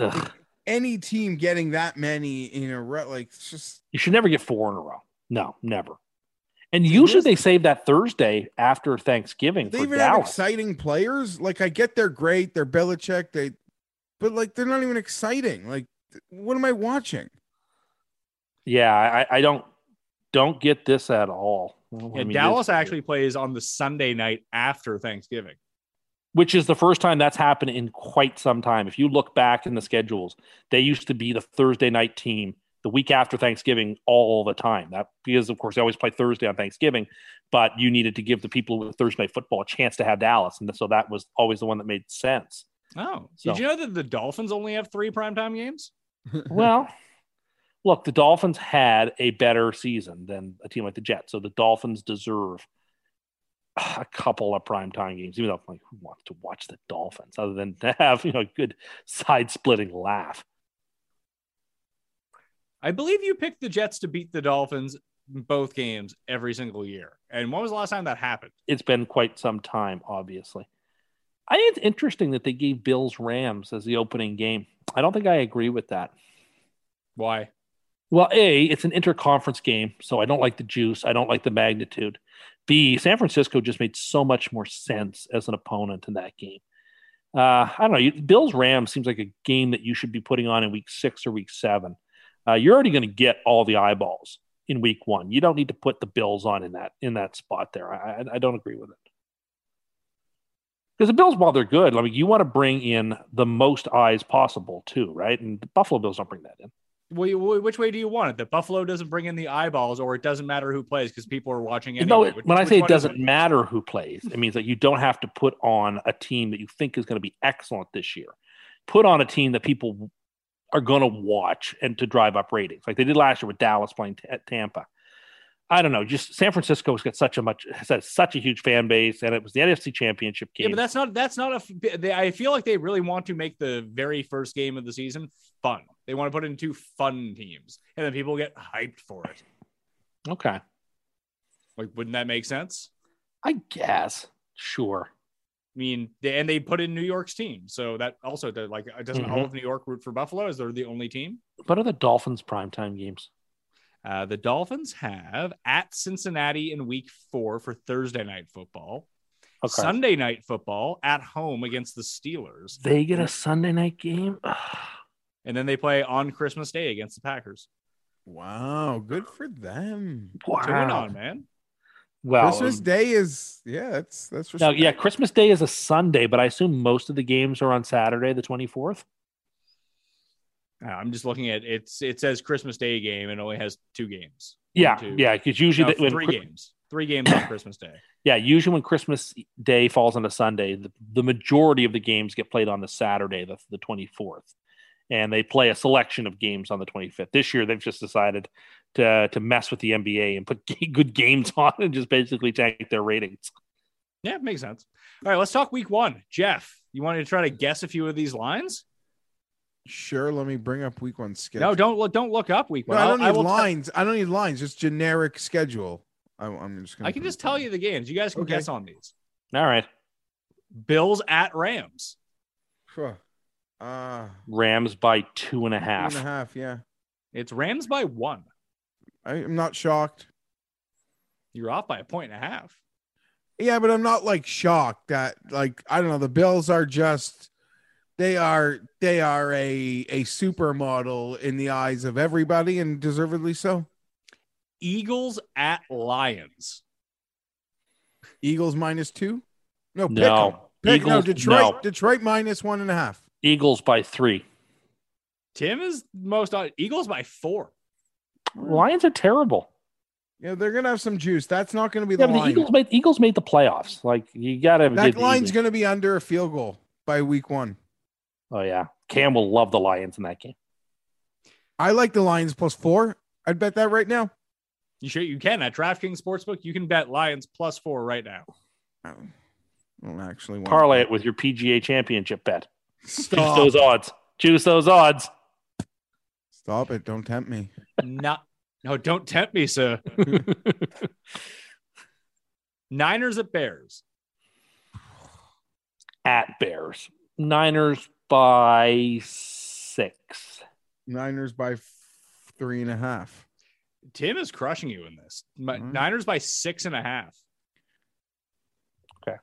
[SPEAKER 6] Ugh.
[SPEAKER 4] Any team getting that many in a row, like it's just
[SPEAKER 6] You should never get four in a row. No, never. And usually they save that Thursday after Thanksgiving
[SPEAKER 4] they
[SPEAKER 6] for
[SPEAKER 4] even have exciting players. Like I get they're great, they're Belichick, they, but like they're not even exciting. Like what am I watching?
[SPEAKER 6] Yeah, I, I don't don't get this at all. I mean,
[SPEAKER 3] Dallas actually plays on the Sunday night after Thanksgiving.
[SPEAKER 6] Which is the first time that's happened in quite some time. If you look back in the schedules, they used to be the Thursday night team the week after Thanksgiving all the time. That because of course they always play Thursday on Thanksgiving, but you needed to give the people with Thursday night football a chance to have Dallas, and so that was always the one that made sense.
[SPEAKER 3] Oh,
[SPEAKER 6] So-
[SPEAKER 3] did you know that the Dolphins only have three primetime games?
[SPEAKER 6] well, look, the Dolphins had a better season than a team like the Jets, so the Dolphins deserve a couple of primetime games. Even though, like, who wants to watch the Dolphins other than to have you know a good side-splitting laugh?
[SPEAKER 3] I believe you picked the Jets to beat the Dolphins both games every single year. And when was the last time that happened?
[SPEAKER 6] It's been quite some time, obviously. I think it's interesting that they gave Bills Rams as the opening game. I don't think I agree with that.
[SPEAKER 3] Why?
[SPEAKER 6] Well, A, it's an interconference game, so I don't like the juice. I don't like the magnitude. B, San Francisco just made so much more sense as an opponent in that game. Uh, I don't know. Bills Rams seems like a game that you should be putting on in week six or week seven. Uh, you're already going to get all the eyeballs in week one. You don't need to put the Bills on in that in that spot there. I, I- I don't agree with it. Because the Bills, while they're good, I mean, you want to bring in the most eyes possible too, right? And the Buffalo Bills don't bring that in.
[SPEAKER 3] Well, which way do you want it? That Buffalo doesn't bring in the eyeballs, or it doesn't matter who plays because people are watching anyway.
[SPEAKER 6] no,
[SPEAKER 3] Which-
[SPEAKER 6] when I say it doesn't matter who plays, it means that you don't have to put on a team that you think is going to be excellent this year. Put on a team that people are going to watch and to drive up ratings, like they did last year with Dallas playing t- Tampa. I don't know. Just San Francisco's got such a much has such a huge fan base, and it was the NFC Championship game.
[SPEAKER 3] Yeah, but that's not that's not a. They, I feel like they really want to make the very first game of the season fun. They want to put in two fun teams, and then people get hyped for it.
[SPEAKER 6] okay,
[SPEAKER 3] Like, wouldn't that make sense?
[SPEAKER 6] I guess. Sure.
[SPEAKER 3] I mean, they, and they put in New York's team, so that also does, like doesn't all
[SPEAKER 6] Mhm.
[SPEAKER 3] of New York root for Buffalo? Is they're the only team?
[SPEAKER 6] What are the Dolphins' primetime games?
[SPEAKER 3] Uh, the Dolphins have at Cincinnati in Week Four for Thursday night football.
[SPEAKER 6] Okay.
[SPEAKER 3] Sunday night football at home against the Steelers,
[SPEAKER 6] They get a Sunday night game.
[SPEAKER 3] and then they play on Christmas Day against the Packers.
[SPEAKER 4] Wow, good for them.
[SPEAKER 6] wow.
[SPEAKER 3] To win on, man.
[SPEAKER 6] Well,
[SPEAKER 4] Christmas Day is yeah, that's that's
[SPEAKER 6] Now,
[SPEAKER 4] respect.
[SPEAKER 6] yeah, Christmas Day is a Sunday, but I assume most of the games are on Saturday, the 24th.
[SPEAKER 3] Uh, Uh, I'm just looking at it's. It says Christmas Day game and only has two games.
[SPEAKER 6] Yeah,
[SPEAKER 3] two.
[SPEAKER 6] yeah, because usually
[SPEAKER 3] No,
[SPEAKER 6] the- when
[SPEAKER 3] three games. Three games on Christmas Day.
[SPEAKER 6] yeah, usually when Christmas Day falls on a Sunday, the, the majority of the games get played on the Saturday, the, the 24th, and they play a selection of games on the 25th. This year, they've just decided to to mess with the NBA and put g- good games on and just basically tank their ratings.
[SPEAKER 3] Yeah, makes sense. All right, let's talk Week One. Jeff, you wanted to try to guess a few of these lines?
[SPEAKER 4] Sure, let me bring up week one schedule.
[SPEAKER 3] No, don't look. Don't look up Week
[SPEAKER 4] No,
[SPEAKER 3] One.
[SPEAKER 4] I don't
[SPEAKER 3] I'll-
[SPEAKER 4] need
[SPEAKER 3] will tell-
[SPEAKER 4] lines. I don't need lines. Just generic schedule. I, I'm just gonna.
[SPEAKER 3] I can just tell you the games. You guys can
[SPEAKER 4] Okay.
[SPEAKER 3] guess on these.
[SPEAKER 6] All right,
[SPEAKER 3] Bills at Rams.
[SPEAKER 4] Phew. Uh,
[SPEAKER 6] Rams by two and a
[SPEAKER 4] two
[SPEAKER 6] half.
[SPEAKER 4] and a half. Yeah,
[SPEAKER 3] It's Rams by one.
[SPEAKER 4] I'm not shocked.
[SPEAKER 3] You're off by a point and a half.
[SPEAKER 4] Yeah, but I'm not like shocked that like I don't know. The Bills are just they are they are a a supermodel in the eyes of everybody and deservedly so.
[SPEAKER 3] Eagles at Lions.
[SPEAKER 4] Eagles minus two. No, pick
[SPEAKER 6] No.
[SPEAKER 4] 'em. Pick, no, Detroit.
[SPEAKER 6] no.
[SPEAKER 4] Detroit minus one and a half.
[SPEAKER 6] Eagles by three.
[SPEAKER 3] Tim is most on Eagles by four.
[SPEAKER 6] Lions are terrible.
[SPEAKER 4] Yeah, they're gonna have some juice. That's not gonna be
[SPEAKER 6] Yeah,
[SPEAKER 4] the
[SPEAKER 6] but the. Eagles made Eagles made the playoffs. Like you gotta
[SPEAKER 4] that
[SPEAKER 6] the
[SPEAKER 4] line's
[SPEAKER 6] Eagles-
[SPEAKER 4] gonna be under a field goal by week one.
[SPEAKER 6] Oh yeah, Cam will love the Lions in that game.
[SPEAKER 4] I like the Lions plus four. I'd bet that right now.
[SPEAKER 3] You sure you can at DraftKings Sportsbook. You can bet Lions plus four right now.
[SPEAKER 4] I don't actually want
[SPEAKER 6] Parlay it with your PGA Championship bet. Juice those odds. Juice those odds.
[SPEAKER 4] Stop it. Don't tempt me.
[SPEAKER 3] Not no, don't tempt me, sir. Niners at Bears.
[SPEAKER 6] At Bears, Niners by six.
[SPEAKER 4] Niners by three and a half.
[SPEAKER 3] Tim is crushing you in this. My-
[SPEAKER 4] Mhm.
[SPEAKER 3] Niners by six and a half.
[SPEAKER 6] Okay.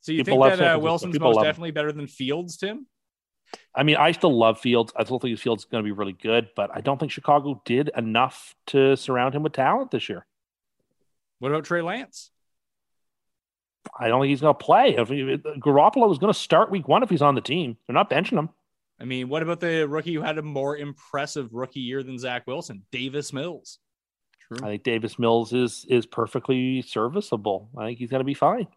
[SPEAKER 3] So you
[SPEAKER 6] People
[SPEAKER 3] think that
[SPEAKER 6] San
[SPEAKER 3] uh, Wilson's most
[SPEAKER 6] love him.
[SPEAKER 3] definitely better than Fields, Tim?
[SPEAKER 6] I mean, I still love Fields. I still think Fields is going to be really good, but I don't think Chicago did enough to surround him with talent this year.
[SPEAKER 3] What about Trey Lance?
[SPEAKER 6] I don't think he's going to play. If he, Garoppolo is going to start week one if he's on the team. They're not benching him.
[SPEAKER 3] I mean, what about the rookie who had a more impressive rookie year than Zach Wilson, Davis Mills?
[SPEAKER 4] True.
[SPEAKER 6] I think Davis Mills is is perfectly serviceable. I think he's going to be fine.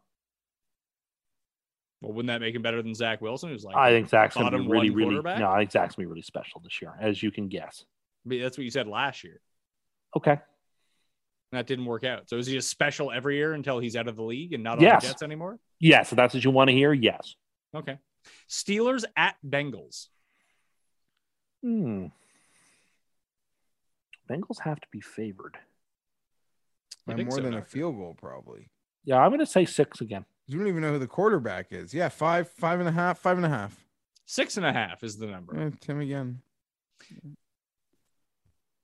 [SPEAKER 3] Well, wouldn't that make him better than Zach Wilson, who's like
[SPEAKER 6] I think Zach's going to be really, really. No, I think Zach's going to be really special this year, as you can guess.
[SPEAKER 3] I mean, that's what you said last year.
[SPEAKER 6] Okay.
[SPEAKER 3] That didn't work out. So is he just special every year until he's out of the league and not on the Jets anymore?
[SPEAKER 6] Yes, if that's what you want to hear. Yes.
[SPEAKER 3] Okay. Steelers at Bengals.
[SPEAKER 6] Hmm. Bengals have to be favored.
[SPEAKER 3] I
[SPEAKER 4] By
[SPEAKER 3] think
[SPEAKER 4] more
[SPEAKER 3] so,
[SPEAKER 4] than a field goal, probably.
[SPEAKER 6] Yeah, I'm going to say six again.
[SPEAKER 4] You don't even know who the quarterback is. Yeah, five, five and a half, five and a half.
[SPEAKER 3] Six and a half is the number.
[SPEAKER 4] Eh, Tim again.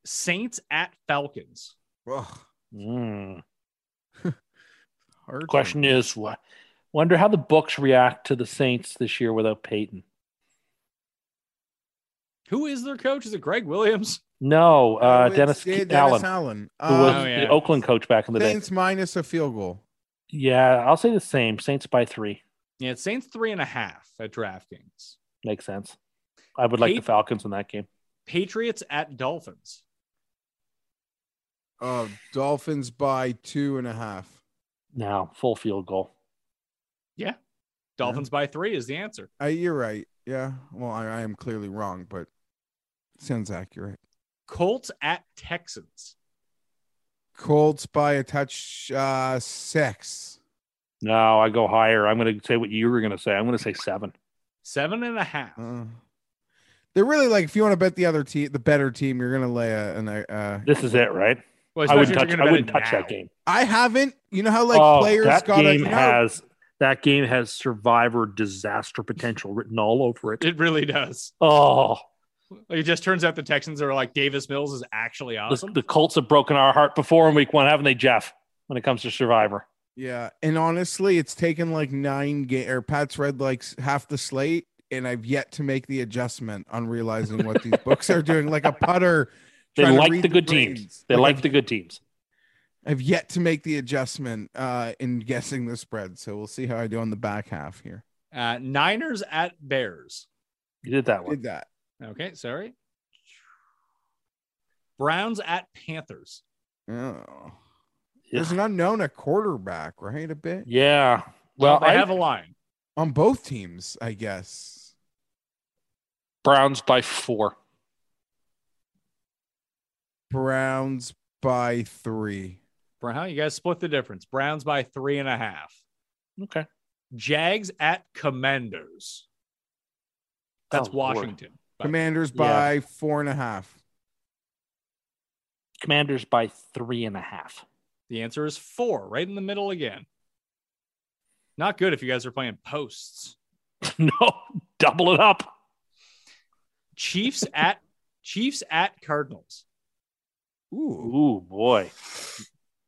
[SPEAKER 3] Saints at Falcons.
[SPEAKER 4] Ugh,
[SPEAKER 6] Hmm.
[SPEAKER 4] hard
[SPEAKER 6] Question is, what Wonder how the books react to the Saints this year without Payton.
[SPEAKER 3] Who is their coach? Is it Gregg Williams?
[SPEAKER 6] No, uh,
[SPEAKER 4] it's-
[SPEAKER 6] Dennis,
[SPEAKER 4] yeah, Dennis
[SPEAKER 6] Allen,
[SPEAKER 4] Allen.
[SPEAKER 6] who was
[SPEAKER 3] Oh, yeah.
[SPEAKER 6] the Oakland coach back in the day.
[SPEAKER 4] Saints minus a field goal.
[SPEAKER 6] Yeah, I'll say the same. Saints by three.
[SPEAKER 3] Yeah, Saints three and a half at DraftKings.
[SPEAKER 6] Makes sense. I would like the Falcons in that game.
[SPEAKER 3] Patriots at Dolphins.
[SPEAKER 4] Oh, Dolphins by two and a half.
[SPEAKER 6] Now, full field goal. Yeah.
[SPEAKER 3] Dolphins by three is the answer.
[SPEAKER 4] Uh, you're right. Yeah. Well, I, I am clearly wrong, but sounds accurate.
[SPEAKER 3] Colts at Texans.
[SPEAKER 4] Colts by a touch uh six.
[SPEAKER 6] No, I go higher. I'm going to say what you were going to say. I'm going to say seven.
[SPEAKER 3] Seven and a half.
[SPEAKER 4] Uh, they're really like if you want to bet the other team, the better team, you're gonna lay a. An, uh,
[SPEAKER 6] This is it, right?
[SPEAKER 3] Well,
[SPEAKER 6] I wouldn't touch. I wouldn't touch
[SPEAKER 3] now.
[SPEAKER 6] that game.
[SPEAKER 4] I haven't. You know how like
[SPEAKER 6] oh,
[SPEAKER 4] players
[SPEAKER 6] that
[SPEAKER 4] got
[SPEAKER 6] game
[SPEAKER 4] you know,
[SPEAKER 6] has that game has survivor disaster potential written all over it.
[SPEAKER 3] It really does.
[SPEAKER 6] Oh,
[SPEAKER 3] it just turns out the Texans are like Davis Mills is actually
[SPEAKER 6] the,
[SPEAKER 3] awesome.
[SPEAKER 6] the Colts have broken our heart before in week one, haven't they, Jeff? When it comes to survivor,
[SPEAKER 4] Yeah, and honestly, it's taken like nine game or Pat's read like half the slate, and I've yet to make the adjustment on realizing what these books are doing. Like a putter,
[SPEAKER 6] they like
[SPEAKER 4] read
[SPEAKER 6] the good
[SPEAKER 4] brains.
[SPEAKER 6] teams. They like
[SPEAKER 4] I've,
[SPEAKER 6] the good teams.
[SPEAKER 4] I've yet to make the adjustment uh in guessing the spread, so we'll see how I do on the back half here.
[SPEAKER 3] Uh, Niners at Bears.
[SPEAKER 6] You did that one.
[SPEAKER 4] Did that?
[SPEAKER 3] Okay, sorry. Browns at Panthers.
[SPEAKER 4] Oh,
[SPEAKER 6] Yeah.
[SPEAKER 4] there's an unknown at quarterback, right? A bit
[SPEAKER 6] Yeah. Well,
[SPEAKER 3] they
[SPEAKER 6] I
[SPEAKER 3] have a line.
[SPEAKER 4] on both teams, I guess.
[SPEAKER 6] Browns by four.
[SPEAKER 4] Browns by three.
[SPEAKER 3] Brown, you guys split the difference. Browns by three and a half.
[SPEAKER 6] Okay.
[SPEAKER 3] Jags at Commanders. That's
[SPEAKER 6] Oh, Lord.
[SPEAKER 3] Washington. By-
[SPEAKER 4] Commanders
[SPEAKER 6] Yeah.
[SPEAKER 4] by four and a half.
[SPEAKER 6] Commanders by three and a half.
[SPEAKER 3] The answer is four, right in the middle again. Not good if you guys are playing posts.
[SPEAKER 6] no, double it up.
[SPEAKER 3] Chiefs at Chiefs at Cardinals.
[SPEAKER 6] Ooh, boy.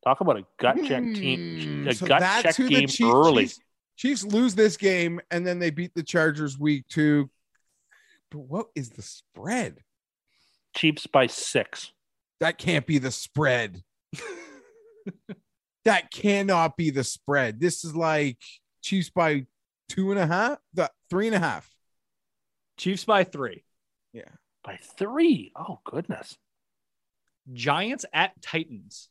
[SPEAKER 6] Talk about a gut check team.
[SPEAKER 4] Hmm,
[SPEAKER 6] A
[SPEAKER 4] so
[SPEAKER 6] gut
[SPEAKER 4] that's
[SPEAKER 6] check
[SPEAKER 4] who the
[SPEAKER 6] game
[SPEAKER 4] Chiefs-
[SPEAKER 6] early.
[SPEAKER 4] Chiefs, Chiefs lose this game and then they beat the Chargers week two. But what is the spread?
[SPEAKER 6] Chiefs by six.
[SPEAKER 4] That can't be the spread. that cannot be the spread. This is like Chiefs by two and a half, the three and a half.
[SPEAKER 3] Chiefs by three. Yeah.
[SPEAKER 6] By three. Oh, goodness.
[SPEAKER 3] Giants at Titans.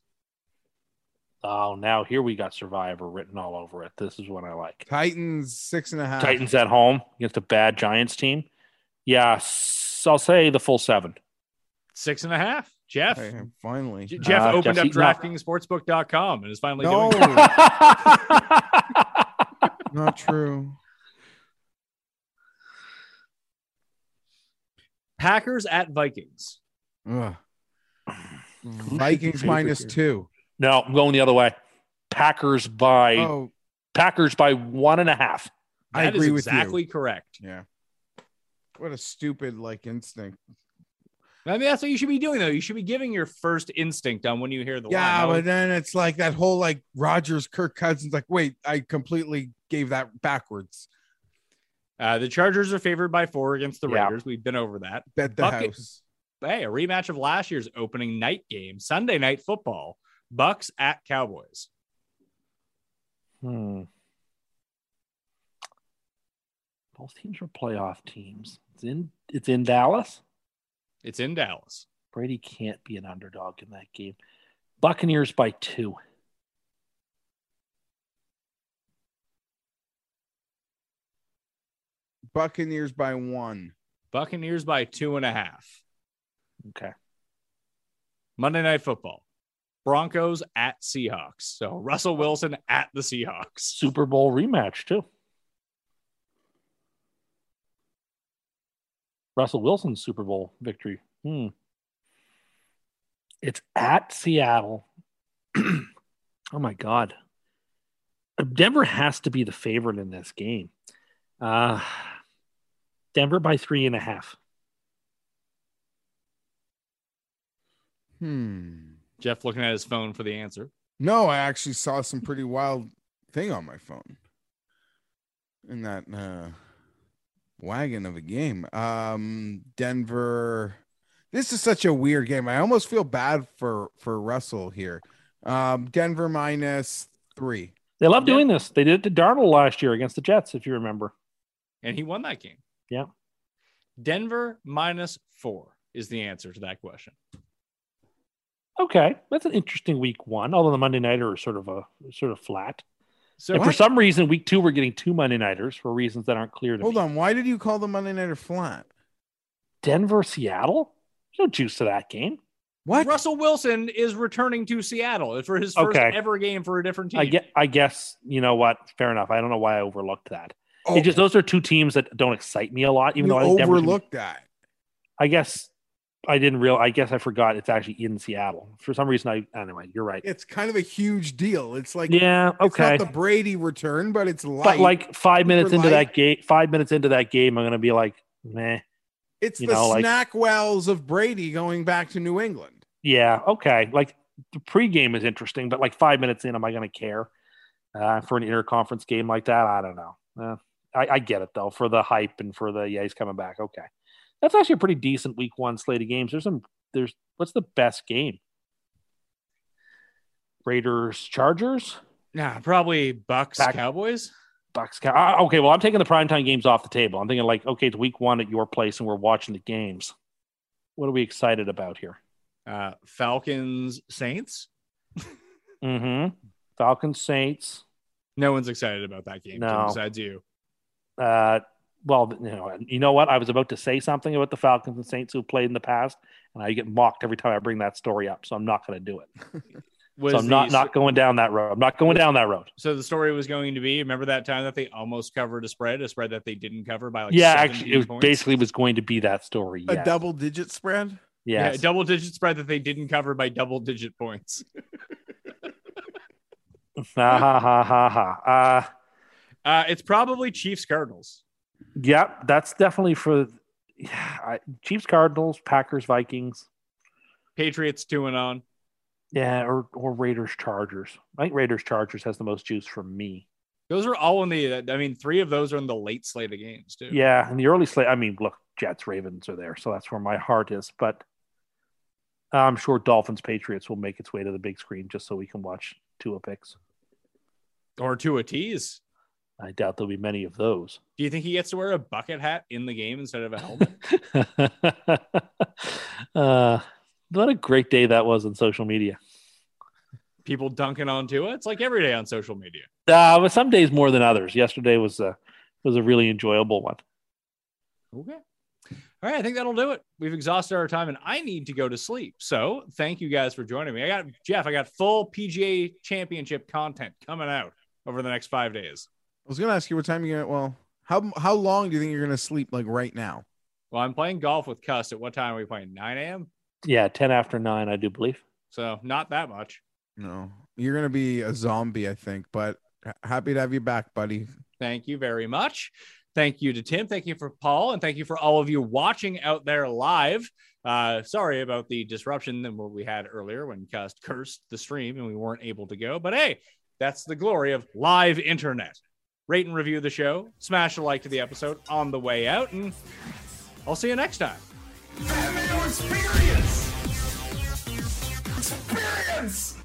[SPEAKER 6] Oh, now here we got Survivor written all over it. This is what I like.
[SPEAKER 4] Titans six and a half.
[SPEAKER 6] Titans at home against a bad Giants team. Yeah, I'll say the full seven.
[SPEAKER 3] Six and a half. Jeff.
[SPEAKER 4] Okay, finally.
[SPEAKER 3] J- Jeff
[SPEAKER 6] Uh,
[SPEAKER 3] opened
[SPEAKER 6] Jeff's
[SPEAKER 3] up
[SPEAKER 6] eating up.
[SPEAKER 3] DraftKingsSportsbook.com and is finally
[SPEAKER 4] No,
[SPEAKER 3] doing
[SPEAKER 4] not true.
[SPEAKER 3] Packers at Vikings.
[SPEAKER 4] Ugh. Vikings
[SPEAKER 6] Favorite
[SPEAKER 4] minus
[SPEAKER 6] here.
[SPEAKER 4] two.
[SPEAKER 6] no, I'm going the other way. Packers by
[SPEAKER 4] Oh,
[SPEAKER 6] Packers by one and a half.
[SPEAKER 4] I
[SPEAKER 3] That is
[SPEAKER 4] agree with you.
[SPEAKER 3] exactly correct.
[SPEAKER 4] yeah. What a stupid like instinct.
[SPEAKER 3] I mean, that's what you should be doing, though. You should be giving your first instinct on when you hear the
[SPEAKER 4] Yeah,
[SPEAKER 3] line.
[SPEAKER 4] but then it's like that whole like Rodgers, Kirk Cousins. Like, wait, I completely gave that backwards.
[SPEAKER 3] Uh, the Chargers are favored by four against the
[SPEAKER 6] Yeah.
[SPEAKER 3] Raiders. We've been over that.
[SPEAKER 4] Bet the
[SPEAKER 3] Bucket-
[SPEAKER 4] house.
[SPEAKER 3] Hey, a rematch of last year's opening night game, Sunday night football. Bucks at Cowboys.
[SPEAKER 6] Hmm. Both teams are playoff teams. It's in it's in Dallas.
[SPEAKER 3] It's in Dallas.
[SPEAKER 6] Brady can't be an underdog in that game. Buccaneers by two.
[SPEAKER 4] Buccaneers by one.
[SPEAKER 3] Buccaneers by two and a half.
[SPEAKER 6] Okay.
[SPEAKER 3] Monday night football. Broncos at Seahawks. So Russell Wilson at the Seahawks.
[SPEAKER 6] Super Bowl rematch too. Russell Wilson's Super Bowl victory. Hmm. It's at Seattle. oh my God. Denver has to be the favorite in this game. Uh, Denver by three and a half.
[SPEAKER 4] Hmm.
[SPEAKER 3] Jeff looking at his phone for the answer.
[SPEAKER 4] No, I actually saw some pretty wild thing on my phone. in that uh, wagon of a game. Um, Denver. This is such a weird game. I almost feel bad for for Russell here. Um, Denver minus three.
[SPEAKER 6] They love
[SPEAKER 3] Yeah.
[SPEAKER 6] doing this. They did it to Darnold last year against the Jets, if you remember.
[SPEAKER 3] And he won that game.
[SPEAKER 6] Yeah.
[SPEAKER 3] Denver minus four is the answer to that question.
[SPEAKER 6] Okay, that's an interesting week one. Although the Monday nighter is sort of a sort of flat.
[SPEAKER 3] So
[SPEAKER 6] and for some reason, week two we're getting two Monday nighters for reasons that aren't clear to
[SPEAKER 4] Hold
[SPEAKER 6] me.
[SPEAKER 4] on. Why did you call the Monday Nighter flat?
[SPEAKER 6] Denver, Seattle. There's no juice to that game.
[SPEAKER 4] What?
[SPEAKER 3] Russell Wilson is returning to Seattle for his first
[SPEAKER 6] Okay.
[SPEAKER 3] ever game for a different team.
[SPEAKER 6] I get. I guess you know what. Fair enough. I don't know why I overlooked that.
[SPEAKER 4] Oh,
[SPEAKER 6] It just those are two teams that don't excite me a lot. Even
[SPEAKER 4] you
[SPEAKER 6] though I think Denver's-
[SPEAKER 4] overlooked that.
[SPEAKER 6] I guess I didn't real. I guess I forgot it's actually in Seattle for some reason. I anyway. You're right.
[SPEAKER 4] It's kind of a huge deal. It's like
[SPEAKER 6] yeah.
[SPEAKER 4] it's
[SPEAKER 6] Okay.
[SPEAKER 4] not the Brady return, but it's light.
[SPEAKER 6] but like five minutes
[SPEAKER 4] super
[SPEAKER 6] into
[SPEAKER 4] light.
[SPEAKER 6] that game, five minutes into that game, I'm gonna be like, meh.
[SPEAKER 4] it's
[SPEAKER 6] you
[SPEAKER 4] the
[SPEAKER 6] know, like-
[SPEAKER 4] SnackWell's of Brady going back to New England.
[SPEAKER 6] Yeah. Okay. Like the pregame is interesting, but like five minutes in, am I gonna care uh, for an interconference game like that? I don't know. Uh, I, I get it though for the hype and for the yeah he's coming back. Okay, that's actually a pretty decent week one slate of games. There's some. There's what's the best game? Raiders Chargers.
[SPEAKER 3] Nah, probably Bucks
[SPEAKER 6] Back-
[SPEAKER 3] Cowboys.
[SPEAKER 6] Bucks. Cow- okay, well, I'm taking the primetime games off the table. I'm thinking like, okay, it's week one at your place, and we're watching the games. What are we excited about here?
[SPEAKER 3] Uh, Falcons Saints.
[SPEAKER 6] Mm-hmm. Falcons Saints.
[SPEAKER 3] No one's excited about that game
[SPEAKER 6] No.
[SPEAKER 3] besides you.
[SPEAKER 6] Uh, well, you know, you know what? I was about to say something about the Falcons and Saints who played in the past, and I get mocked every time I bring that story up. So I'm not going to do it. So I'm not
[SPEAKER 3] the-
[SPEAKER 6] not going down that road. I'm not going down that road.
[SPEAKER 3] So the story was going to be: remember that time that they almost covered a spread, a spread that they didn't cover by like
[SPEAKER 6] yeah, actually, it was
[SPEAKER 3] points?
[SPEAKER 6] basically was going to be that story.
[SPEAKER 4] A double digit spread.
[SPEAKER 3] yeah,
[SPEAKER 6] Yes.
[SPEAKER 3] double digit spread that they didn't cover by double digit points.
[SPEAKER 6] ha ha ha ha ha. Uh,
[SPEAKER 3] Uh, it's probably Chiefs Cardinals.
[SPEAKER 6] Yeah, that's definitely for yeah, I, Chiefs, Cardinals, Packers, Vikings.
[SPEAKER 3] Patriots two and on.
[SPEAKER 6] Yeah, or or Raiders, Chargers. I think Raiders, Chargers has the most juice for me.
[SPEAKER 3] Those are all in the. I mean, three of those are in the late slate of games too.
[SPEAKER 6] Yeah, in the early slate. I mean, look, Jets, Ravens are there, so that's where my heart is. But I'm sure Dolphins, Patriots will make its way to the big screen just so we can watch Tua picks.
[SPEAKER 3] or two a tease.
[SPEAKER 6] I doubt there'll be many of those.
[SPEAKER 3] Do you think he gets to wear a bucket hat in the game instead of a helmet?
[SPEAKER 6] uh, what a great day that was on social media.
[SPEAKER 3] People dunking on Tua. It's like every day on social media.
[SPEAKER 6] Uh, but some days more than others. Yesterday was a was a really enjoyable one.
[SPEAKER 3] Okay. All right, I think that'll do it. We've exhausted our time and I need to go to sleep. So thank you guys for joining me. I got Jeff, I got full PGA championship content coming out over the next five days.
[SPEAKER 4] I was gonna ask you what time you gonna. Well, how how long do you think you're gonna sleep? Like right now?
[SPEAKER 3] Well, I'm playing golf with Cuss. At what time are we playing? 9 a.m.
[SPEAKER 6] Yeah, ten after nine, I do believe.
[SPEAKER 3] So not that much.
[SPEAKER 4] No, you're gonna be a zombie, I think. But happy to have you back, buddy.
[SPEAKER 3] Thank you very much. Thank you to Tim. Thank you for Paul. And thank you for all of you watching out there live. Uh, sorry about the disruption than what we had earlier when Cust cursed the stream and we weren't able to go. But hey, that's the glory of live internet. Rate and review the show. Smash a like to the episode on the way out. And I'll see you next time.
[SPEAKER 2] Experience! Experience!